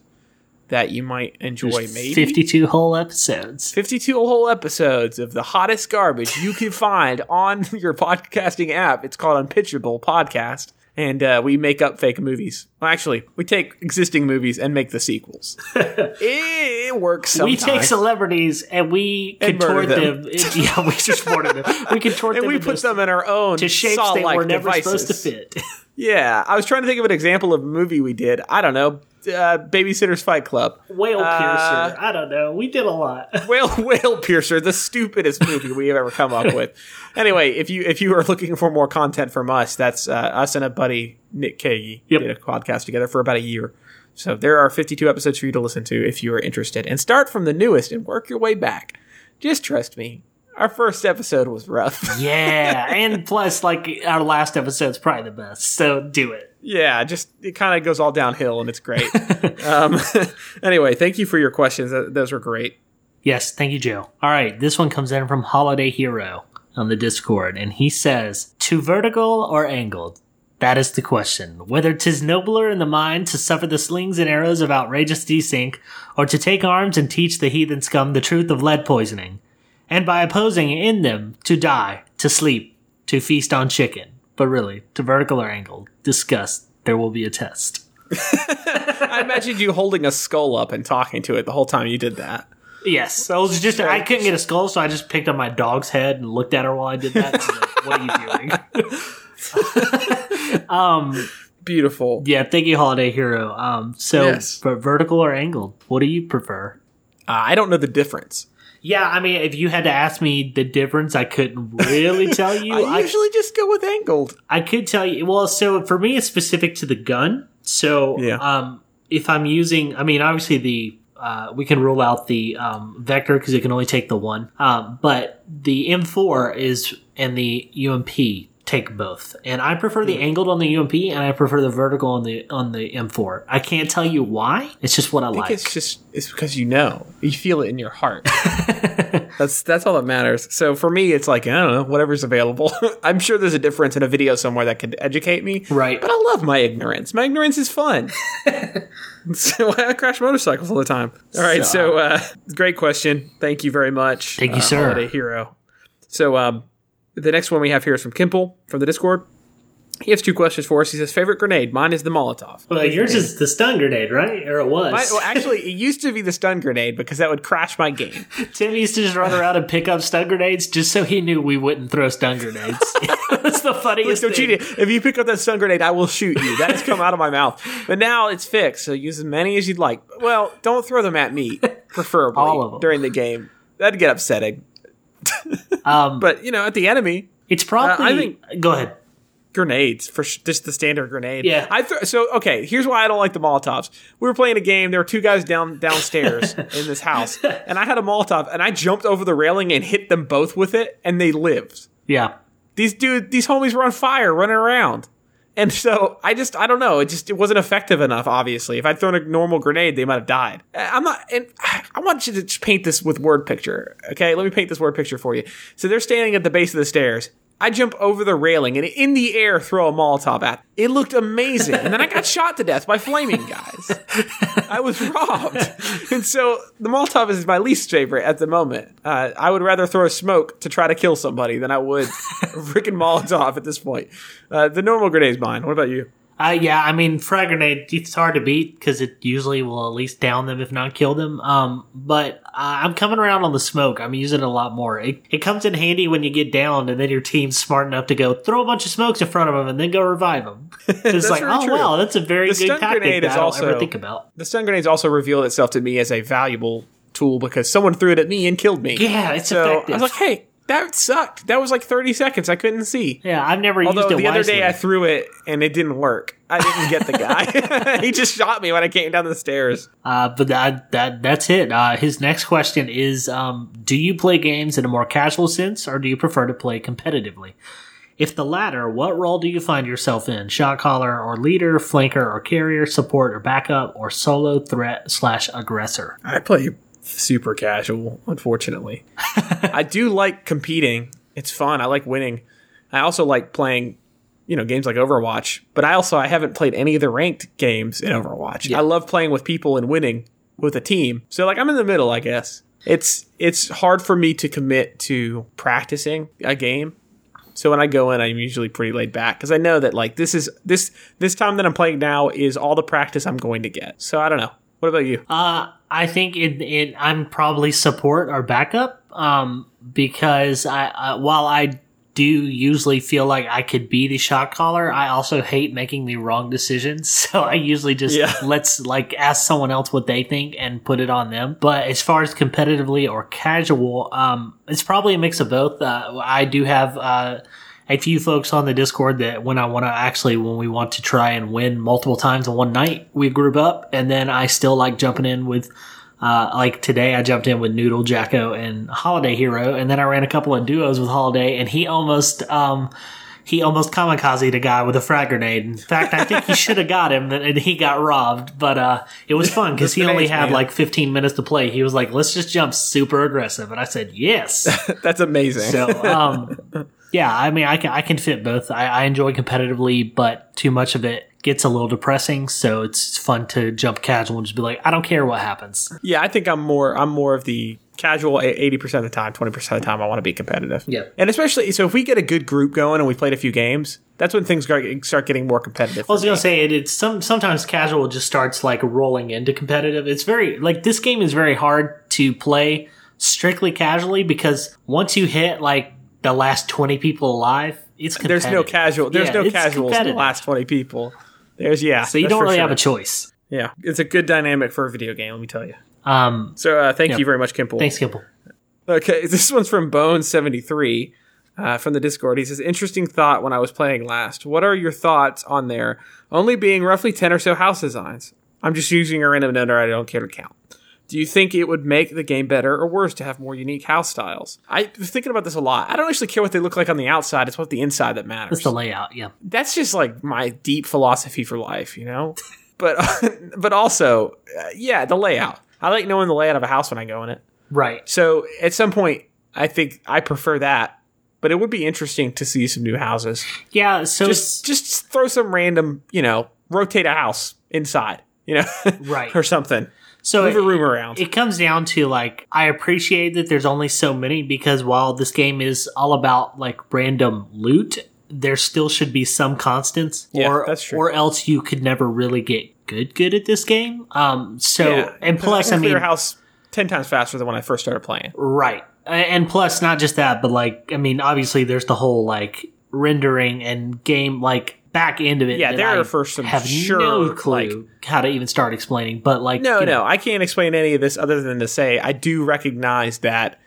that you might enjoy. maybe 52 whole episodes. 52 whole episodes of the hottest garbage you can find on your podcasting app. It's called Unpitchable Podcast. And uh, we make up fake movies. Well, actually, we take existing movies and make the sequels. it works We take celebrities and we And contort murder them. yeah, we just murder them. We contort and them we put them in our own to shapes they were never devices. supposed to fit. Yeah, I was trying to think of an example of a movie we did. I don't know, uh, Babysitter's Fight Club. Whale Uh, piercer. I don't know. We did a lot. Whale Whale Piercer, the stupidest movie we have ever come up with. Anyway, if you if you are looking for more content from us, that's uh, us and a buddy Nick Kagi Yep. did a podcast together for about a year. So there are 52 episodes for you to listen to if you are interested, and start from the newest and work your way back. Just trust me. Our first episode was rough. yeah, and plus, like our last episode's probably the best. So do it. Yeah, just it kind of goes all downhill, and it's great. um, anyway, thank you for your questions. Those were great. Yes, thank you, Joe. All right, this one comes in from Holiday Hero on the Discord, and he says, "To vertical or angled." That is the question. Whether 'tis nobler in the mind to suffer the slings and arrows of outrageous desync, or to take arms and teach the heathen scum the truth of lead poisoning, and by opposing in them to die, to sleep, to feast on chicken. But really, to vertical or angled, discuss. There will be a test. I imagined you holding a skull up and talking to it the whole time you did that. Yes, I was just I couldn't get a skull, so I just picked up my dog's head and looked at her while I did that. Like, what are you doing? um, Beautiful. yeah, thank you, Holiday Hero. Um, so Yes. vertical or angled, what do you prefer? Uh, I don't know the difference. Yeah, I mean, if you had to ask me the difference, I couldn't really tell you. I I, usually just go with angled. I could tell you. Well, so for me, it's specific to the gun. So, Yeah. um, if I'm using, I mean, obviously the uh, we can rule out the um, vector because it can only take the one. Um, but the M4 is and the UMP take both, and I prefer the angled on the UMP, and I prefer the vertical on the on the M4. I can't tell you why. It's just what I, I like. it's just it's because you know you feel it in your heart. that's that's all that matters. So for me, it's like I don't know whatever's available. I'm sure there's a difference in a video somewhere that could educate me. Right. But I love my ignorance. My ignorance is fun. so I crash motorcycles all the time. All right. So uh, great question. Thank you very much. Thank you, uh, sir. Holiday hero. So um, the next one we have here is from Kimple from the Discord. He has two questions for us. He says, "Favorite grenade? Mine is the Molotov." well, yours is the stun grenade, right? Or it was. My, well, actually, it used to be the stun grenade because that would crash my game. Tim used to just run around and pick up stun grenades just so he knew we wouldn't throw stun grenades. That's the funniest Don't thing. cheat it. If you pick up that stun grenade, I will shoot you. That has come out of my mouth. But now it's fixed, so use as many as you'd like. Well, don't throw them at me, preferably All of them. during the game. That'd get upsetting. Um, But you know, at the enemy, it's probably. Uh, I think- go ahead. grenades for sh- just the standard grenade. Yeah. I th- so okay. Here's why I don't like the Molotovs. We were playing a game. There were two guys down downstairs in this house, and I had a Molotov, and I jumped over the railing and hit them both with it, and they lived. Yeah. these dude these homies were on fire running around and so i just i don't know. It just it wasn't effective enough obviously. If i'd thrown a normal grenade they might have died. Uh, i'm not and i want you to paint this with word picture okay? Let me paint this word picture for you. So they're standing at the base of the stairs I jump over the railing and in the air throw a Molotov at. It looked amazing, and then I got shot to death by flaming guys. I was robbed, and so the Molotov is my least favorite at the moment. Uh, I would rather throw a smoke to try to kill somebody than I would a freaking Molotov at this point. Uh, the normal grenade's mine. What about you? Uh, yeah, I mean, frag grenade, it's hard to beat because it usually will at least down them, if not kill them. Um, but uh, I'm coming around on the smoke. I'm using it a lot more. It, it comes in handy when you get down and then your team's smart enough to go throw a bunch of smokes in front of them and then go revive them. It's like, oh, true. wow, that's a very The good tactic grenade that I don't also- ever think about. The stun grenades also revealed itself to me as a valuable tool because someone threw it at me and killed me. Yeah, it's so effective. I was like, hey, that sucked. That was like 30 seconds. I couldn't see. yeah, I've never Although used it the other day I threw it and it didn't work. I didn't get the guy. he just shot me when I came down the stairs. Uh, but that that that's it. Uh, his next question is: um, Do you play games in a more casual sense, or do you prefer to play competitively? If the latter, what role do you find yourself in? Shot caller or leader, flanker or carrier, support or backup, or solo threat slash aggressor? I play super casual, unfortunately. I do like competing. It's fun. I like winning. I also like playing, you know, games like Overwatch, but I also I haven't played any of the ranked games in Overwatch. Yeah. I love playing with people and winning with a team. So like I'm in the middle, I guess. It's it's hard for me to commit to practicing a game. So when I go in, I'm usually pretty laid back because I know that like this is this this time that I'm playing now is all the practice I'm going to get. So I don't know. What about you? Uh, I think it, it, I'm probably support or backup um, because I, uh, while I do usually feel like I could be the shot caller, I also hate making the wrong decisions. So I usually just Yeah. let's like ask someone else what they think and put it on them. But as far as competitively or casual, um, it's probably a mix of both. Uh, I do have uh, a few folks on the Discord that when I want to actually, when we want to try and win multiple times in one night, we group up. And then I still like jumping in with, uh, like today I jumped in with Noodle, Jacko, and Holiday Hero. And then I ran a couple of duos with Holiday and he almost, um, he almost kamikaze a guy with a frag grenade. In fact, I think he should have got him and he got robbed. But, uh, it was fun because he only had man. like 15 minutes to play. He was like, let's just jump super aggressive. And I said, yes. That's amazing. So, um, yeah, I mean, I can I can fit both. I, I enjoy competitively, but too much of it gets a little depressing. So it's fun to jump casual and just be like, I don't care what happens. Yeah, I think I'm more I'm more of the casual eighty percent of the time, twenty percent of the time I want to be competitive. Yeah. and especially so if we get a good group going and we played a few games, that's when things start getting more competitive. I was gonna say it. It's some sometimes casual just starts like rolling into competitive. It's very like this game is very hard to play strictly casually because once you hit like the last twenty people alive, it's there's no casual. There's Yeah, no casuals in the last twenty people. There's yeah. So you don't really sure. have a choice. Yeah, it's a good dynamic for a video game. Let me tell you. Um, So uh, thank Yep. you very much, Kimple. thanks, Kimple. Okay, this one's from Bone73 uh, from the Discord. He says, Interesting thought when I was playing last. What are your thoughts on there only being roughly 10 or so house designs? I'm just using a random number I don't care to count. Do you think it would make the game better or worse to have more unique house styles? I was thinking about this a lot. I don't actually care what they look like on the outside, it's what the inside that matters. That's the layout. Yeah. That's just like my deep philosophy for life, you know? but but also, uh, yeah, the layout. I like knowing the layout of a house when I go in it. Right. So at some point, I think I prefer that. But it would be interesting to see some new houses. Yeah. So Just just throw some random, you know, rotate a house inside, you know, Right. or something. So Move a it, room around. it comes down to like I appreciate that there's only so many because while this game is all about like random loot, there still should be some constants, Yeah, or that's true. or else you could never really get good good at this game. Um. So Yeah, and plus, I clear mean, a house ten times faster than when I first started playing. right. And plus, not just that, but like I mean, obviously, there's the whole like rendering and game like back end of it. Yeah, there I are for some have sure, no clue like- how to even start explaining. But like, No, you know, no, I can't explain any of this other than to say I do recognize that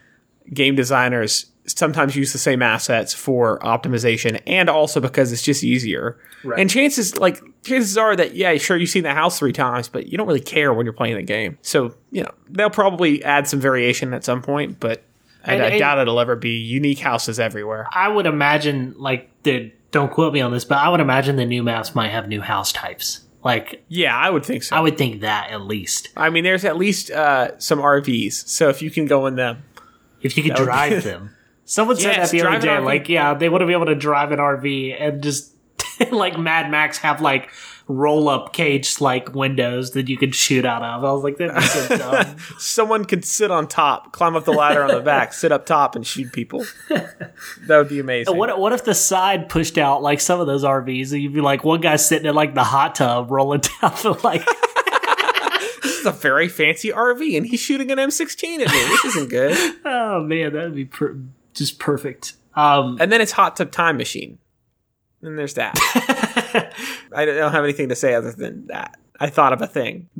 game designers sometimes use the same assets for optimization and also because it's just easier. Right. And chances like chances are that yeah, sure you've seen the house three times, but you don't really care when you're playing the game. So, you know, they'll probably add some variation at some point, but I, I and- doubt it'll ever be unique houses everywhere. I would imagine like the don't quote me on this, but I would imagine the new maps might have new house types. Like Yeah, I would think so. I would think that at least. I mean, there's at least uh, some RVs, so if you can go in them, If you could That would be- drive them. Someone said Yes, that the other day, like, yeah, they want to be able to drive an RV and just like Mad Max have like roll up cage like windows that you could shoot out of. I was like, that'd be so dumb. someone could sit on top, climb up the ladder on the back, sit up top, and shoot people. That would be amazing. What what if the side pushed out like some of those RVs and you'd be like one guy sitting in like the hot tub rolling down the like this is a very fancy RV, and he's shooting an M16 at me. This isn't good. oh man that'd be per- just perfect. Um, And then it's hot tub time machine. And there's that. I don't have anything to say other than that. I thought of a thing.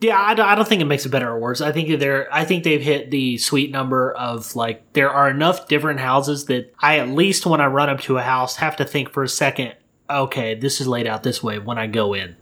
Yeah, I don't, I don't think it makes it better or worse. I think they're, I think they've hit the sweet number of like there are enough different houses that I at least when I run up to a house have to think for a second. Okay, this is laid out this way when I go in.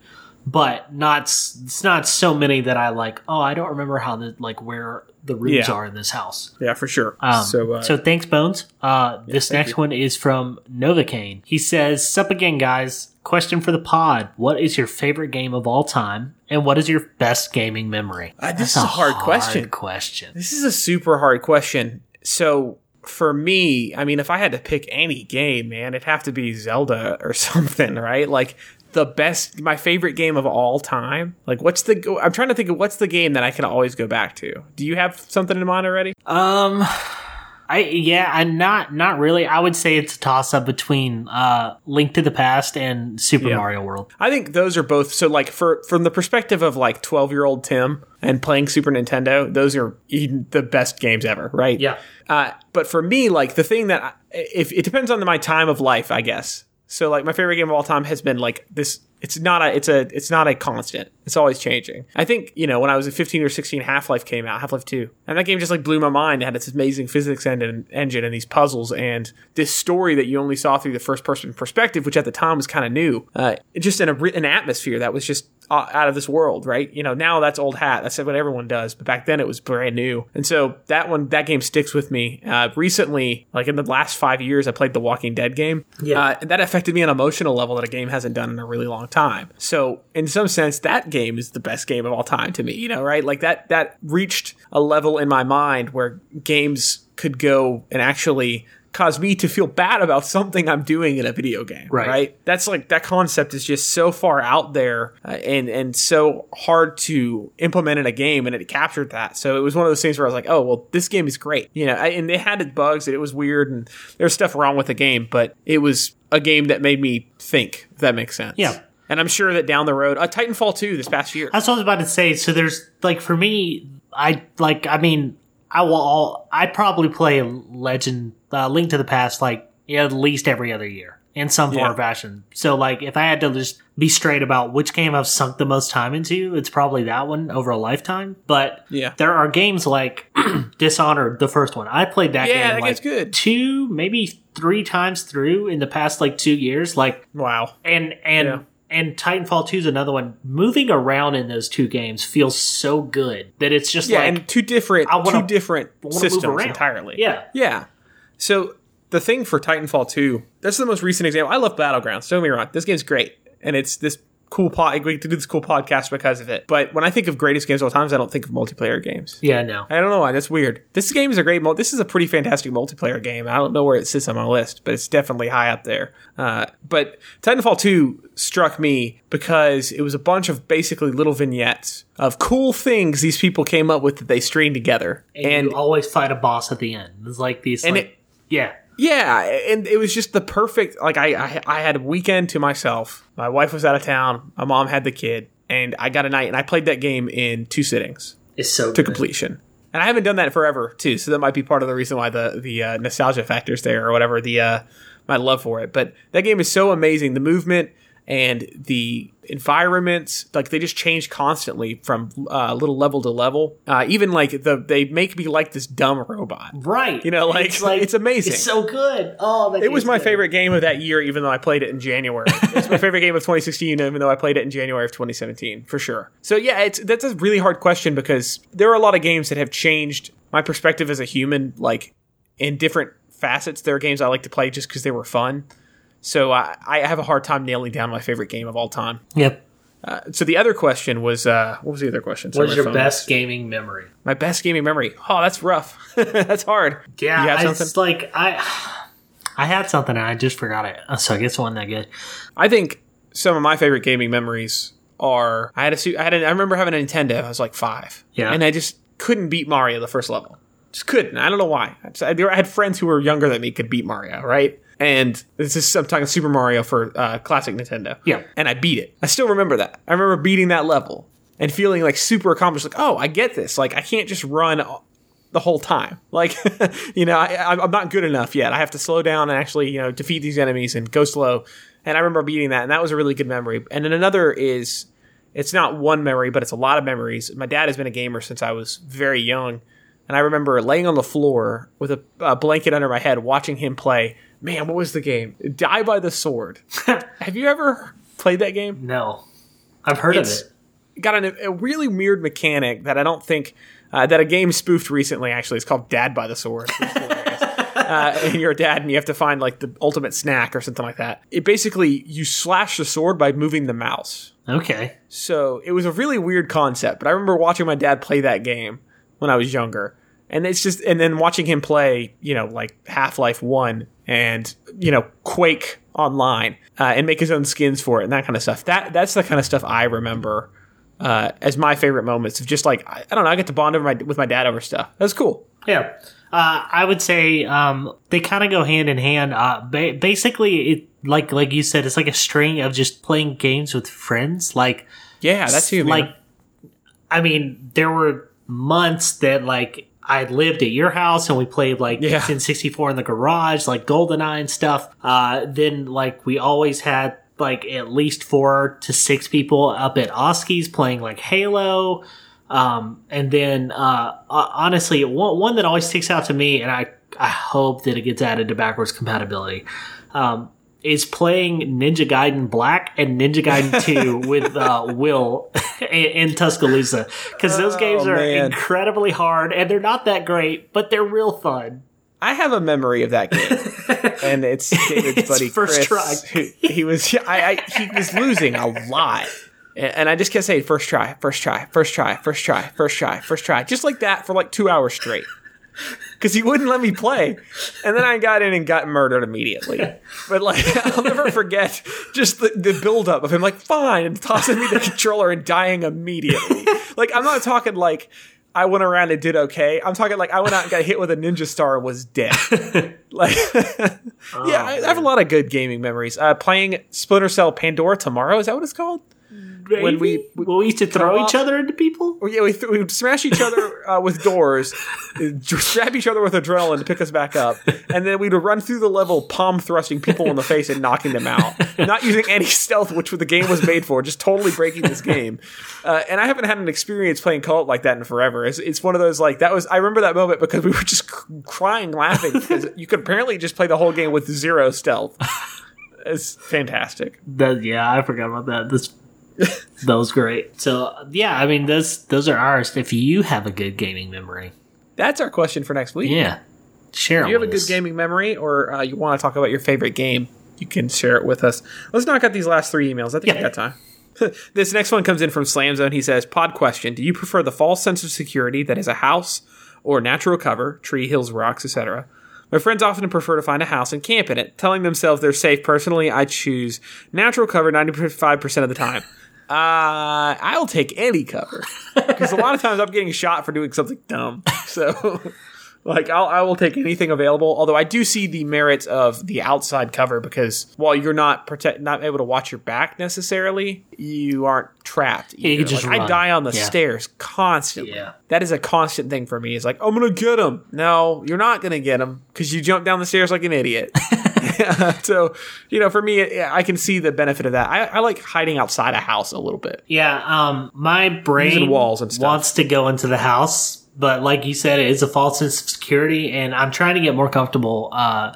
But not it's not so many that I like. Oh, I don't remember how the like where the rooms Yeah. are in this house. Yeah, for sure. Um, so, uh, so thanks, Bones. Uh, this thank next you. one is from Novocaine. He says, "Sup again, guys. Question for the pod: What is your favorite game of all time, and what is your best gaming memory?" Uh, this That's is a hard question. Question. This is a super hard question. So for me, I mean, if I had to pick any game, man, it'd have to be Zelda or something, right? Like the best, my favorite game of all time. Like, what's the? I'm trying to think of what's the game that I can always go back to. Do you have something in mind already? Um, I yeah, I'm not not really. I would say it's a toss up between uh Link to the Past and Super Yeah. Mario World. I think those are both so like for from the perspective of like 12 year old Tim and playing Super Nintendo, those are the best games ever, right? Yeah. Uh, but for me, like the thing that I, if it depends on my time of life, I guess. So like my favorite game of all time has been like this. It's not a. It's a. It's not a constant. It's always changing. I think you know when I was 15 or 16, Half Life came out. Half Life Two, and that game just like blew my mind. It had its amazing physics engine, engine and these puzzles and this story that you only saw through the first person perspective, which at the time was kind of new. Uh, just in a ri- an atmosphere that was just uh, out of this world, right? You know, now that's old hat. That's what everyone does. But back then it was brand new. And so that one, that game sticks with me. Uh, recently, like in the last five years, I played the Walking Dead game. Yeah. Uh, and that affected me on an emotional level that a game hasn't done in a really long time. So in some sense, that game is the best game of all time to me, you know, right? Like that, that reached a level in my mind where games could go and actually cause me to feel bad about something I'm doing in a video game, Right. right? That's like that concept is just so far out there uh, and and so hard to implement in a game, and it captured that. So it was one of those things where I was like, oh well, this game is great, you know. I, and they had its bugs, and it was weird, and there's stuff wrong with the game, but it was a game that made me think. If that makes sense. Yeah. And I'm sure that down the road, uh, Titanfall 2 this past year. That's what I was about to say. So there's like for me, I like. I mean, I will. All, I probably play Legend, uh, Link to the Past, like at least every other year in some form Yeah. or fashion. So like, if I had to just be straight about which game I've sunk the most time into, it's probably that one over a lifetime. But Yeah. there are games like Dishonored, the first one. I played that Yeah, game that like good. two, maybe three times through in the past like two years. Like Wow. and and Yeah. And Titanfall 2 is another one. Moving around in those two games feels so good that it's just Yeah, like and two different, wanna- two different systems entirely. yeah, Yeah. So the thing for Titanfall 2, that's the most recent example. I love Battlegrounds. Don't get me wrong. This game's great. And it's this cool pod. We get to do this cool podcast because of it. But when I think of greatest games of all times, I don't think of multiplayer games. yeah, no, I don't know why. That's weird. This game is a great. Mul- this is a pretty fantastic multiplayer game. I don't know where it sits on my list, but it's definitely high up there. Uh, but Titanfall 2 struck me because it was a bunch of basically little vignettes of cool things these people came up with that they stringed together. and, And, you always fight a boss at the end. It's like these, And like, it- yeah, Yeah, and it was just the perfect. Like I, I, I had a weekend to myself. My wife was out of town. My mom had the kid, and I got a night, and I played that game in two sittings it's so to good. completion. And I haven't done that forever too, so that might be part of the reason why the the uh, nostalgia factors there or whatever the uh, my love for it. But that game is so amazing. The movement and the environments, like they just change constantly from uh, little level to level. Uh, even like the they make me like this dumb robot. right? You know, like, it's amazing. It's so good. Oh, that It was my good. favorite game of that year, even though I played it in January. it's my favorite game of 2016, even though I played it in January of 2017, for sure. So yeah, it's that's a really hard question because there are a lot of games that have changed my perspective as a human, like in different facets. There are games I like to play just because they were fun. So I, I have a hard time nailing down my favorite game of all time. Yep. Uh, so the other question was, uh, what was the other question? Sorry, What's my your phone- best gaming memory? My best gaming memory. Oh, that's rough. that's hard. Yeah, you have I- something? it's like I, I had something and I just forgot it. Uh, So I guess it wasn't that good. I think some of my favorite gaming memories are I had a su- I had a, I remember having a Nintendo. I was like five, Yeah. and I just couldn't beat Mario the first level. Just couldn't. I don't know why. I just- I I had friends who were younger than me could beat Mario, right? And this is I'm talking Super Mario for uh, classic Nintendo. Yeah. and I beat it. I still remember that. I remember beating that level and feeling like super accomplished. Like, oh, I get this. Like, I can't just run the whole time. Like, you know, I, I'm not good enough yet. I have to slow down and actually, you know, defeat these enemies and go slow. And I remember beating that, and that was a really good memory. And then another is, it's not one memory, but it's a lot of memories. My dad has been a gamer since I was very young, and I remember laying on the floor with a, a blanket under my head, watching him play. Man, what was the game? Die by the Sword. have you ever played that game? No. I've heard It's- of it. got an, a really weird mechanic that I don't think uh, that a game spoofed recently. Actually, it's called Dad by the Sword. Uh, and you're a dad, and you have to find like the ultimate snack or something like that. It basically you slash the sword by moving the mouse. Okay. So it was a really weird concept. But I remember watching my dad play that game when I was younger. And it's just, and then watching him play, you know, like Half Life 1 and, you know, Quake online uh, and make his own skins for it and that kind of stuff. That That's the kind of stuff I remember uh, as my favorite moments of just like, I, I don't know, I get to bond over my, with my dad over stuff. That's cool. Yeah. Uh, I would say um, they kind of go hand in hand. Uh, ba- basically, it like like you said, it's like a string of just playing games with friends. Like Yeah, that's you, like I mean, there were months that like I lived at your house and we played like Yeah. N64 in the garage, like GoldenEye and stuff. Uh, then like we always had like at least four to six people up at Oski's playing like Halo. Um, and then, uh, uh, honestly, one, one that always sticks out to me, and I, I hope that it gets added to backwards compatibility, um, is playing Ninja Gaiden Black and Ninja Gaiden 2 with, uh, Will in, Tuscaloosa. Cause those Oh, games are man. incredibly hard and they're not that great, but they're real fun. I have a memory of that game, and it's David's It's buddy first Chris. try. who- He was, I, I, he was losing a lot, and, and I just kept saying, first try, first try, first try, first try, first try, first try," just like that for like two hours straight, because he wouldn't let me play, and then I got in and got murdered immediately. But like, I'll never forget just the, the buildup of him like, "Fine," and tossing me the controller and dying immediately. Like, I'm not talking like. I went around and did okay. I'm talking like I went out and got hit with a ninja star and was dead. like, yeah, I, I have a lot of good gaming memories. Uh, playing Splinter Cell Pandora tomorrow is that what it's called? When we- Maybe? Well, we used to throw co-op? each other into people. Or, yeah, we, th- we would smash each other uh, with doors, uh, stab each other with adrenaline to pick us back up, and then we'd run through the level, palm thrusting people in the face and knocking them out, not using any stealth, which the game was made for, just totally breaking this game. Uh, and I haven't had an experience playing co-op like that in forever. It's, it's one of those like that was. I remember that moment because we were just c- crying, laughing because you could apparently just play the whole game with zero stealth. It's fantastic. That, yeah, I forgot about that. This that was great. So yeah, I mean those those are ours. If you have a good gaming memory, That's our question for next week. yeah, share. Do you have a good gaming memory, or uh, you want to talk about your favorite game? You can share it with us. Let's knock out these last three emails. I think Yeah. we got time. this next one comes in from Slam Zone. He says, "Pod question: Do you prefer the false sense of security that is a house or natural cover, tree, hills, rocks, etc.?" My friends often prefer to find a house and camp in it, telling themselves they're safe. Personally, I choose natural cover 95% of the time. Uh, I'll take any cover because a lot of times I'm getting shot for doing something dumb. So, like, I'll, I will take anything available. Although I do see the merits of the outside cover because while you're not protect, not able to watch your back necessarily, you aren't trapped. you can just Like, I run. die on the Yeah. stairs constantly. Yeah. That is a constant thing for me. It's like, I'm gonna get him. No, you're not gonna get him because you jump down the stairs like an idiot. so, you know, for me, I can see the benefit of that. I, I like hiding outside a house a little bit. Yeah, um, my brain Using walls and stuff. wants to go into the house, but like you said, it is a false sense of security, and I'm trying to get more comfortable, uh,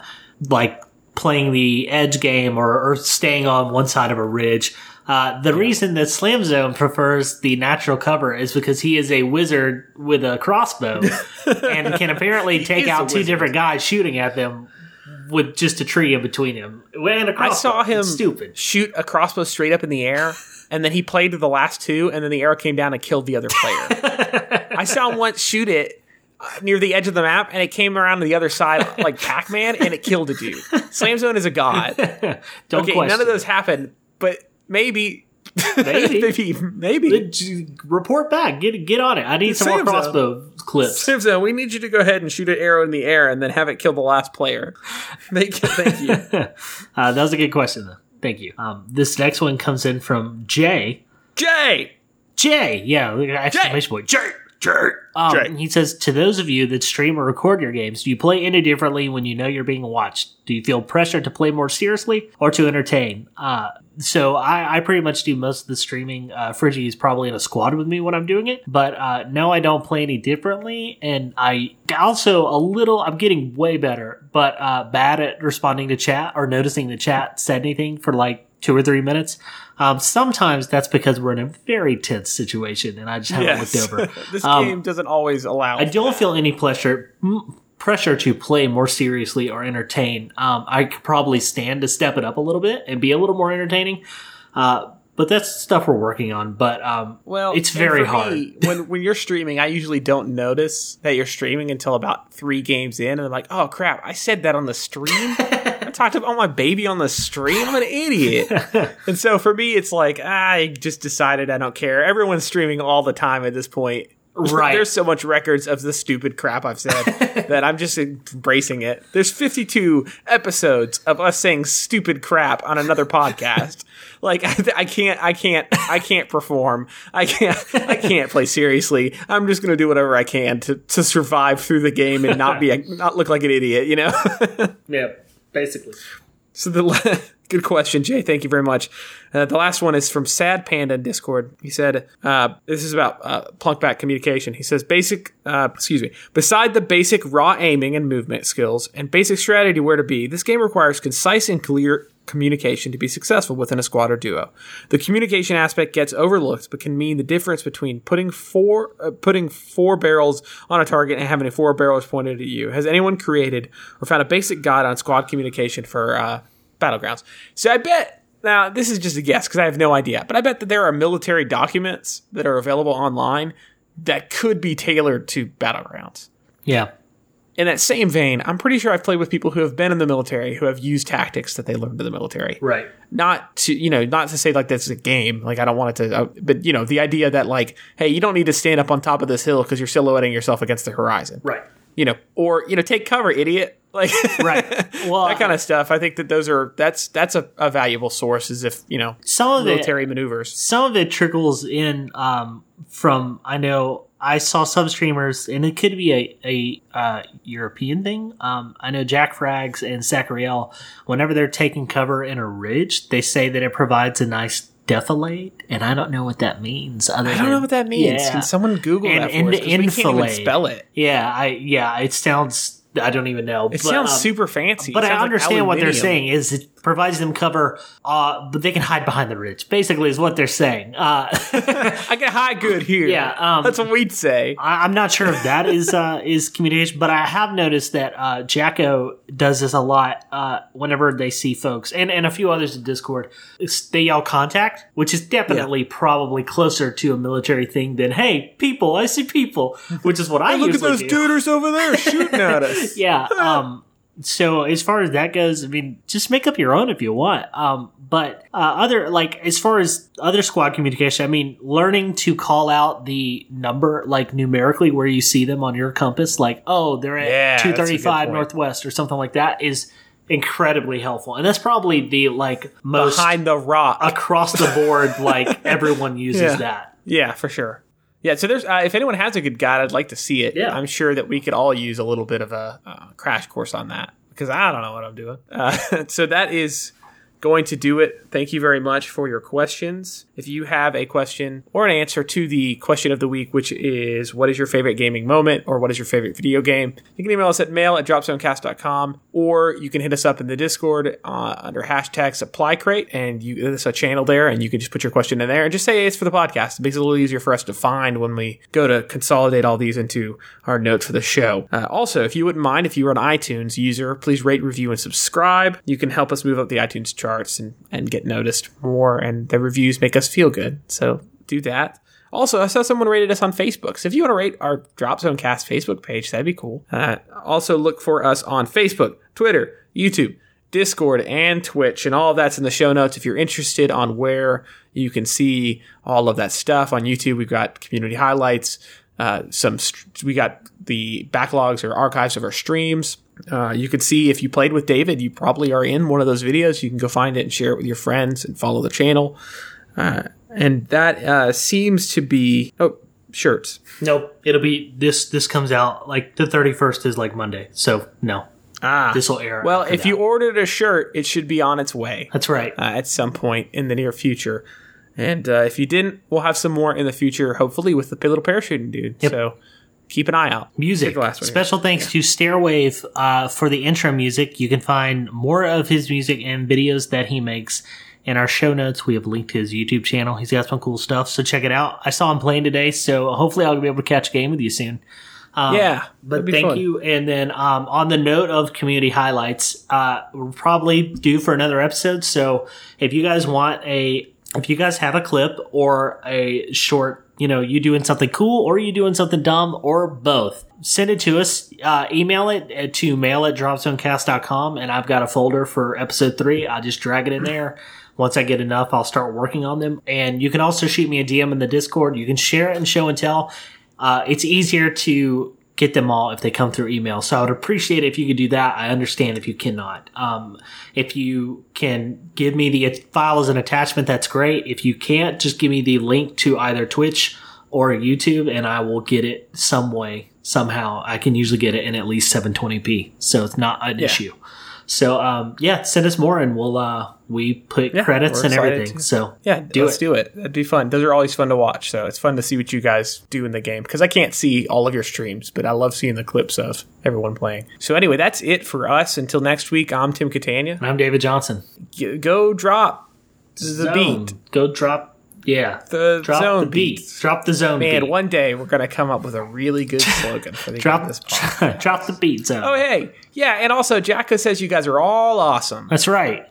like playing the edge game or, or staying on one side of a ridge. Uh, the reason that Slam Zone prefers the natural cover is because he is a wizard with a crossbow and can apparently take out two different guys shooting at them with just a tree in between him. And a I crossbow. saw him It's stupid. shoot a crossbow straight up in the air, and then he played the last two, and then the arrow came down and killed the other player. I saw him once shoot it uh, near the edge of the map, and it came around to the other side like Pac Man, and it killed a dude. Slam Zone is a god. Don't Okay, none of it. those happened, but maybe, Maybe. maybe, maybe. Report back. Get get on it. I need some more up. crossbow clips. Slam we need you to go ahead and shoot an arrow in the air, and then have it kill the last player. Thank you. Thank you. Uh, that was a good question, though. Thank you. Um, this next one comes in from Jay. Jay. Jay, yeah, exclamation point. Jay. Jay. Um, Jay. He says, to those of you that stream or record your games, do you play any differently when you know you're being watched? Do you feel pressure to play more seriously or to entertain? Uh, so I, I pretty much do most of the streaming. Uh, Friggy is probably in a squad with me when I'm doing it, but uh, no, I don't play any differently. And I also a little, I'm getting way better, but uh, bad at responding to chat or noticing the chat said anything for like two or three minutes. Um, sometimes that's because we're in a very tense situation and I just haven't Yes. looked over. this Um, game doesn't always allow. I don't feel any pressure m- pressure to play more seriously or entertain. Um, I could probably stand to step it up a little bit and be a little more entertaining. Uh, but that's stuff we're working on. But um, Well, it's very hard. me, when when you're streaming, I usually don't notice that you're streaming until about three games in, and I'm like, oh crap, I said that on the stream. Talked about my baby on the stream. I'm an idiot. and so for me, it's like I just decided I don't care. Everyone's streaming all the time at this point. Right. There's so much records of the stupid crap I've said that I'm just embracing it. There's 52 episodes of us saying stupid crap on another podcast. Like I, I can't, I can't, I can't perform. I can't, I can't play seriously. I'm just gonna do whatever I can to to survive through the game and not be, a, not look like an idiot. You know. Yeah, basically. So the good question, Jay. Thank you very much. Uh, the last one is from Sad Panda in Discord. He said, uh, "This is about uh, plunkback communication." He says, "Basic, uh, excuse me. Beside the basic raw aiming and movement skills and basic strategy where to be, this game requires concise and clear." Communication to be successful within a squad or duo. The communication aspect gets overlooked, but can mean the difference between putting four uh, putting four barrels on a target and having four barrels pointed at you. Has anyone created or found a basic guide on squad communication for uh, battlegrounds. So I bet now this is just a guess because I have no idea, but I bet that there are military documents that are available online that could be tailored to battlegrounds. Yeah. In that same vein, I'm pretty sure I've played with people who have been in the military who have used tactics that they learned in the military. Right. Not to, you know, not to say like this is a game. Like I don't want it to, uh, but you know, the idea that like, hey, you don't need to stand up on top of this hill because you're silhouetting yourself against the horizon. Right. You know, or you know, take cover, idiot. Like Right. Well, that kind of stuff. I think that those are that's that's a, a valuable source. Is if you know some of it military maneuvers. some of it trickles in um, from I know I saw some streamers, and it could be a a uh, European thing. Um, I know Jack Frags and Zachariel, whenever they're taking cover in a ridge, they say that it provides a nice defilade, and I don't know what that means. Other I don't know what that means. Yeah. Can someone Google And- that for and us? we can't even spell it. Yeah, I yeah, it sounds. I don't even know. It but, sounds um, super fancy. But I sounds like understand what they're saying is it provides them cover, uh, but they can hide behind the ridge. Basically, is what they're saying. Uh, I can hide good here. Yeah, um, that's what we'd say. I, I'm not sure if that is uh, is communication, but I have noticed that uh, Jacko does this a lot uh, whenever they see folks, and, and a few others in Discord. They yell contact, which is definitely probably closer to a military thing than "Hey, people, I see people," which is what I Look at those do. duders over there shooting at us. yeah. Um, so as far as that goes, I mean, just make up your own if you want. Um, but uh, other like as far as other squad communication, I mean, learning to call out the number like numerically where you see them on your compass, like oh they're at Yeah, two thirty five northwest or something like that, is incredibly helpful, and that's probably the like most Behind the rock. across the board. like everyone uses Yeah. that. Yeah, for sure. Yeah, so there's uh, if anyone has a good guide, I'd like to see it. Yeah. I'm sure that we could all use a little bit of a uh, crash course on that because I don't know what I'm doing. Uh, so that is going to do it. Thank you very much for your questions. If you have a question or an answer to the question of the week, which is what is your favorite gaming moment or what is your favorite video game, you can email us at mail at dropzonecast.com or you can hit us up in the Discord uh, under hashtag supply crate and you there's a channel there and you can just put your question in there and just say hey, it's for the podcast. It makes it a little easier for us to find when we go to consolidate all these into our notes for the show. Uh, also, if you wouldn't mind, if you are an iTunes user, please rate, review, and subscribe. You can help us move up the iTunes charts and, and get noticed more, and the reviews make us feel good. So do that. Also, I saw someone rated us on Facebook. So if you want to rate our Drop Zone Cast Facebook page, that'd be cool. Uh, also, look for us on Facebook, Twitter, YouTube, Discord, and Twitch. And all that's in the show notes if you're interested on where you can see all of that stuff. On YouTube, we've got community highlights, uh, some st- we got the backlogs or archives of our streams. Uh, you can see if you played with David, you probably are in one of those videos. You can go find it and share it with your friends and follow the channel. Uh, and that uh, seems to be oh shirts. Nope, it'll be this. This comes out like the thirty first is like Monday, so no, Ah, this will air. well, if that. you ordered a shirt, it should be on its way that's right. uh, at some point in the near future. And uh, if you didn't, we'll have some more in the future, hopefully with the little parachuting dude. So keep an eye out. music. The last one here. Special thanks to Stairwave uh, for the intro music. You can find more of his music and videos that he makes In our show notes, we have linked to his YouTube channel. He's got some cool stuff, so check it out. I saw him playing today, so hopefully I'll be able to catch a game with you soon. Um, yeah, but thank fun. you. And then um, on the note of community highlights, uh, we're probably due for another episode. So if you guys want a, if you guys have a clip or a short, you know, you doing something cool or you doing something dumb or both, send it to us. Uh, email it to mail at dropzonecast.com and I've got a folder for episode three. I'll just drag it in there. Once I get enough, I'll start working on them. And you can also shoot me a DM in the Discord. You can share it and show and tell. Uh, it's easier to get them all if they come through email. So I would appreciate it if you could do that. I understand if you cannot. Um, if you can give me the file as an attachment, that's great. If you can't, just give me the link to either Twitch or YouTube and I will get it some way, somehow. I can usually get it in at least 720p. So it's not an issue. So, um, yeah, send us more and we'll, uh, we put Yeah, credits and everything. to- So Yeah, do let's it. do it. That'd be fun. Those are always fun to watch. So it's fun to see what you guys do in the game because I can't see all of your streams, but I love seeing the clips of everyone playing. So anyway, that's it for us. Until next week, I'm Tim Catania. And I'm David Johnson. G- Go drop the Zone. beat. Go drop. Yeah. The drop zone the beat. beat. Drop the zone Man, beat. one day we're gonna come up with a really good slogan for the drop this podcast. drop the beat zone. Oh hey, yeah, and also Jacko says you guys are all awesome. That's right.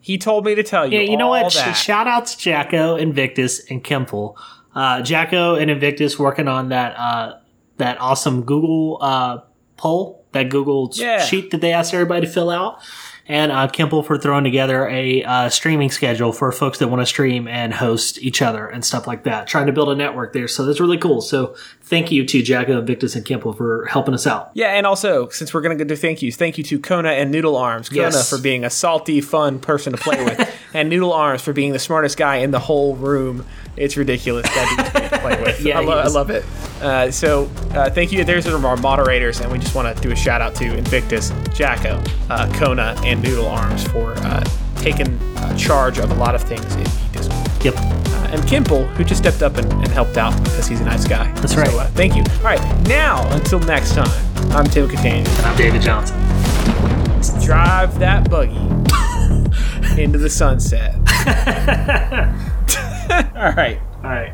He told me to tell you. Yeah, you know what? That. shout out to Jacko, Invictus, and Kemple. Uh, Jacko and Invictus working on that uh, that awesome Google uh, poll, that Google Yeah. sheet that they asked everybody to fill out. And uh, Kemple for throwing together a uh, streaming schedule for folks that want to stream and host each other and stuff like that. Trying to build a network there. So that's really cool. So thank you to Jacko, Invictus, and Kemple for helping us out. Yeah, and also since we're gonna go do thank yous, thank you to Kona and Noodle Arms. Kona Yes. for being a salty, fun person to play with, and Noodle Arms for being the smartest guy in the whole room. It's ridiculous that dude's great to play with. Yeah, I, lo- I love it. Uh, so uh, thank you. There's our moderators, and we just want to do a shout out to Invictus, Jacko, uh, Kona, and Noodle Arms for uh, taking uh, charge of a lot of things in the Discord. Yep. Uh, and Kimple, who just stepped up and, and helped out because he's a nice guy. That's right. So, uh, thank you. All right, now until next time, I'm Tim Catania. And I'm David Johnson. Drive that buggy into the sunset. All right. All right.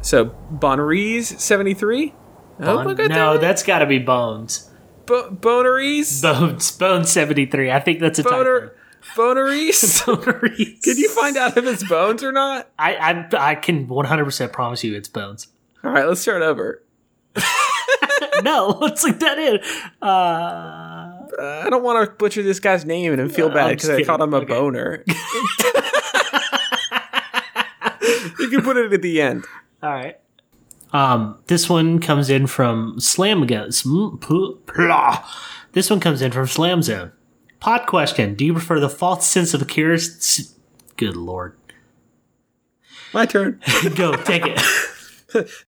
So Bonneries seventy three. Oh, look at no, that. that's got to be Bones. Bo- Boneries. Bones. Bones 73. I think that's a Boner. Boneries. typo. Can you find out if it's bones or not? I, I, I can 100% promise you it's Bones. All right, let's start over. no, let's leave that in. Uh, Uh, I don't want to butcher this guy's name and feel I'm bad because I called him a Okay. boner. You can put it at the end. all right. Um, this one comes in from Slam Guns. This one comes in from Slam Zone. Pod question: Do you prefer the false sense of accuracy? Good lord, My turn. go take it.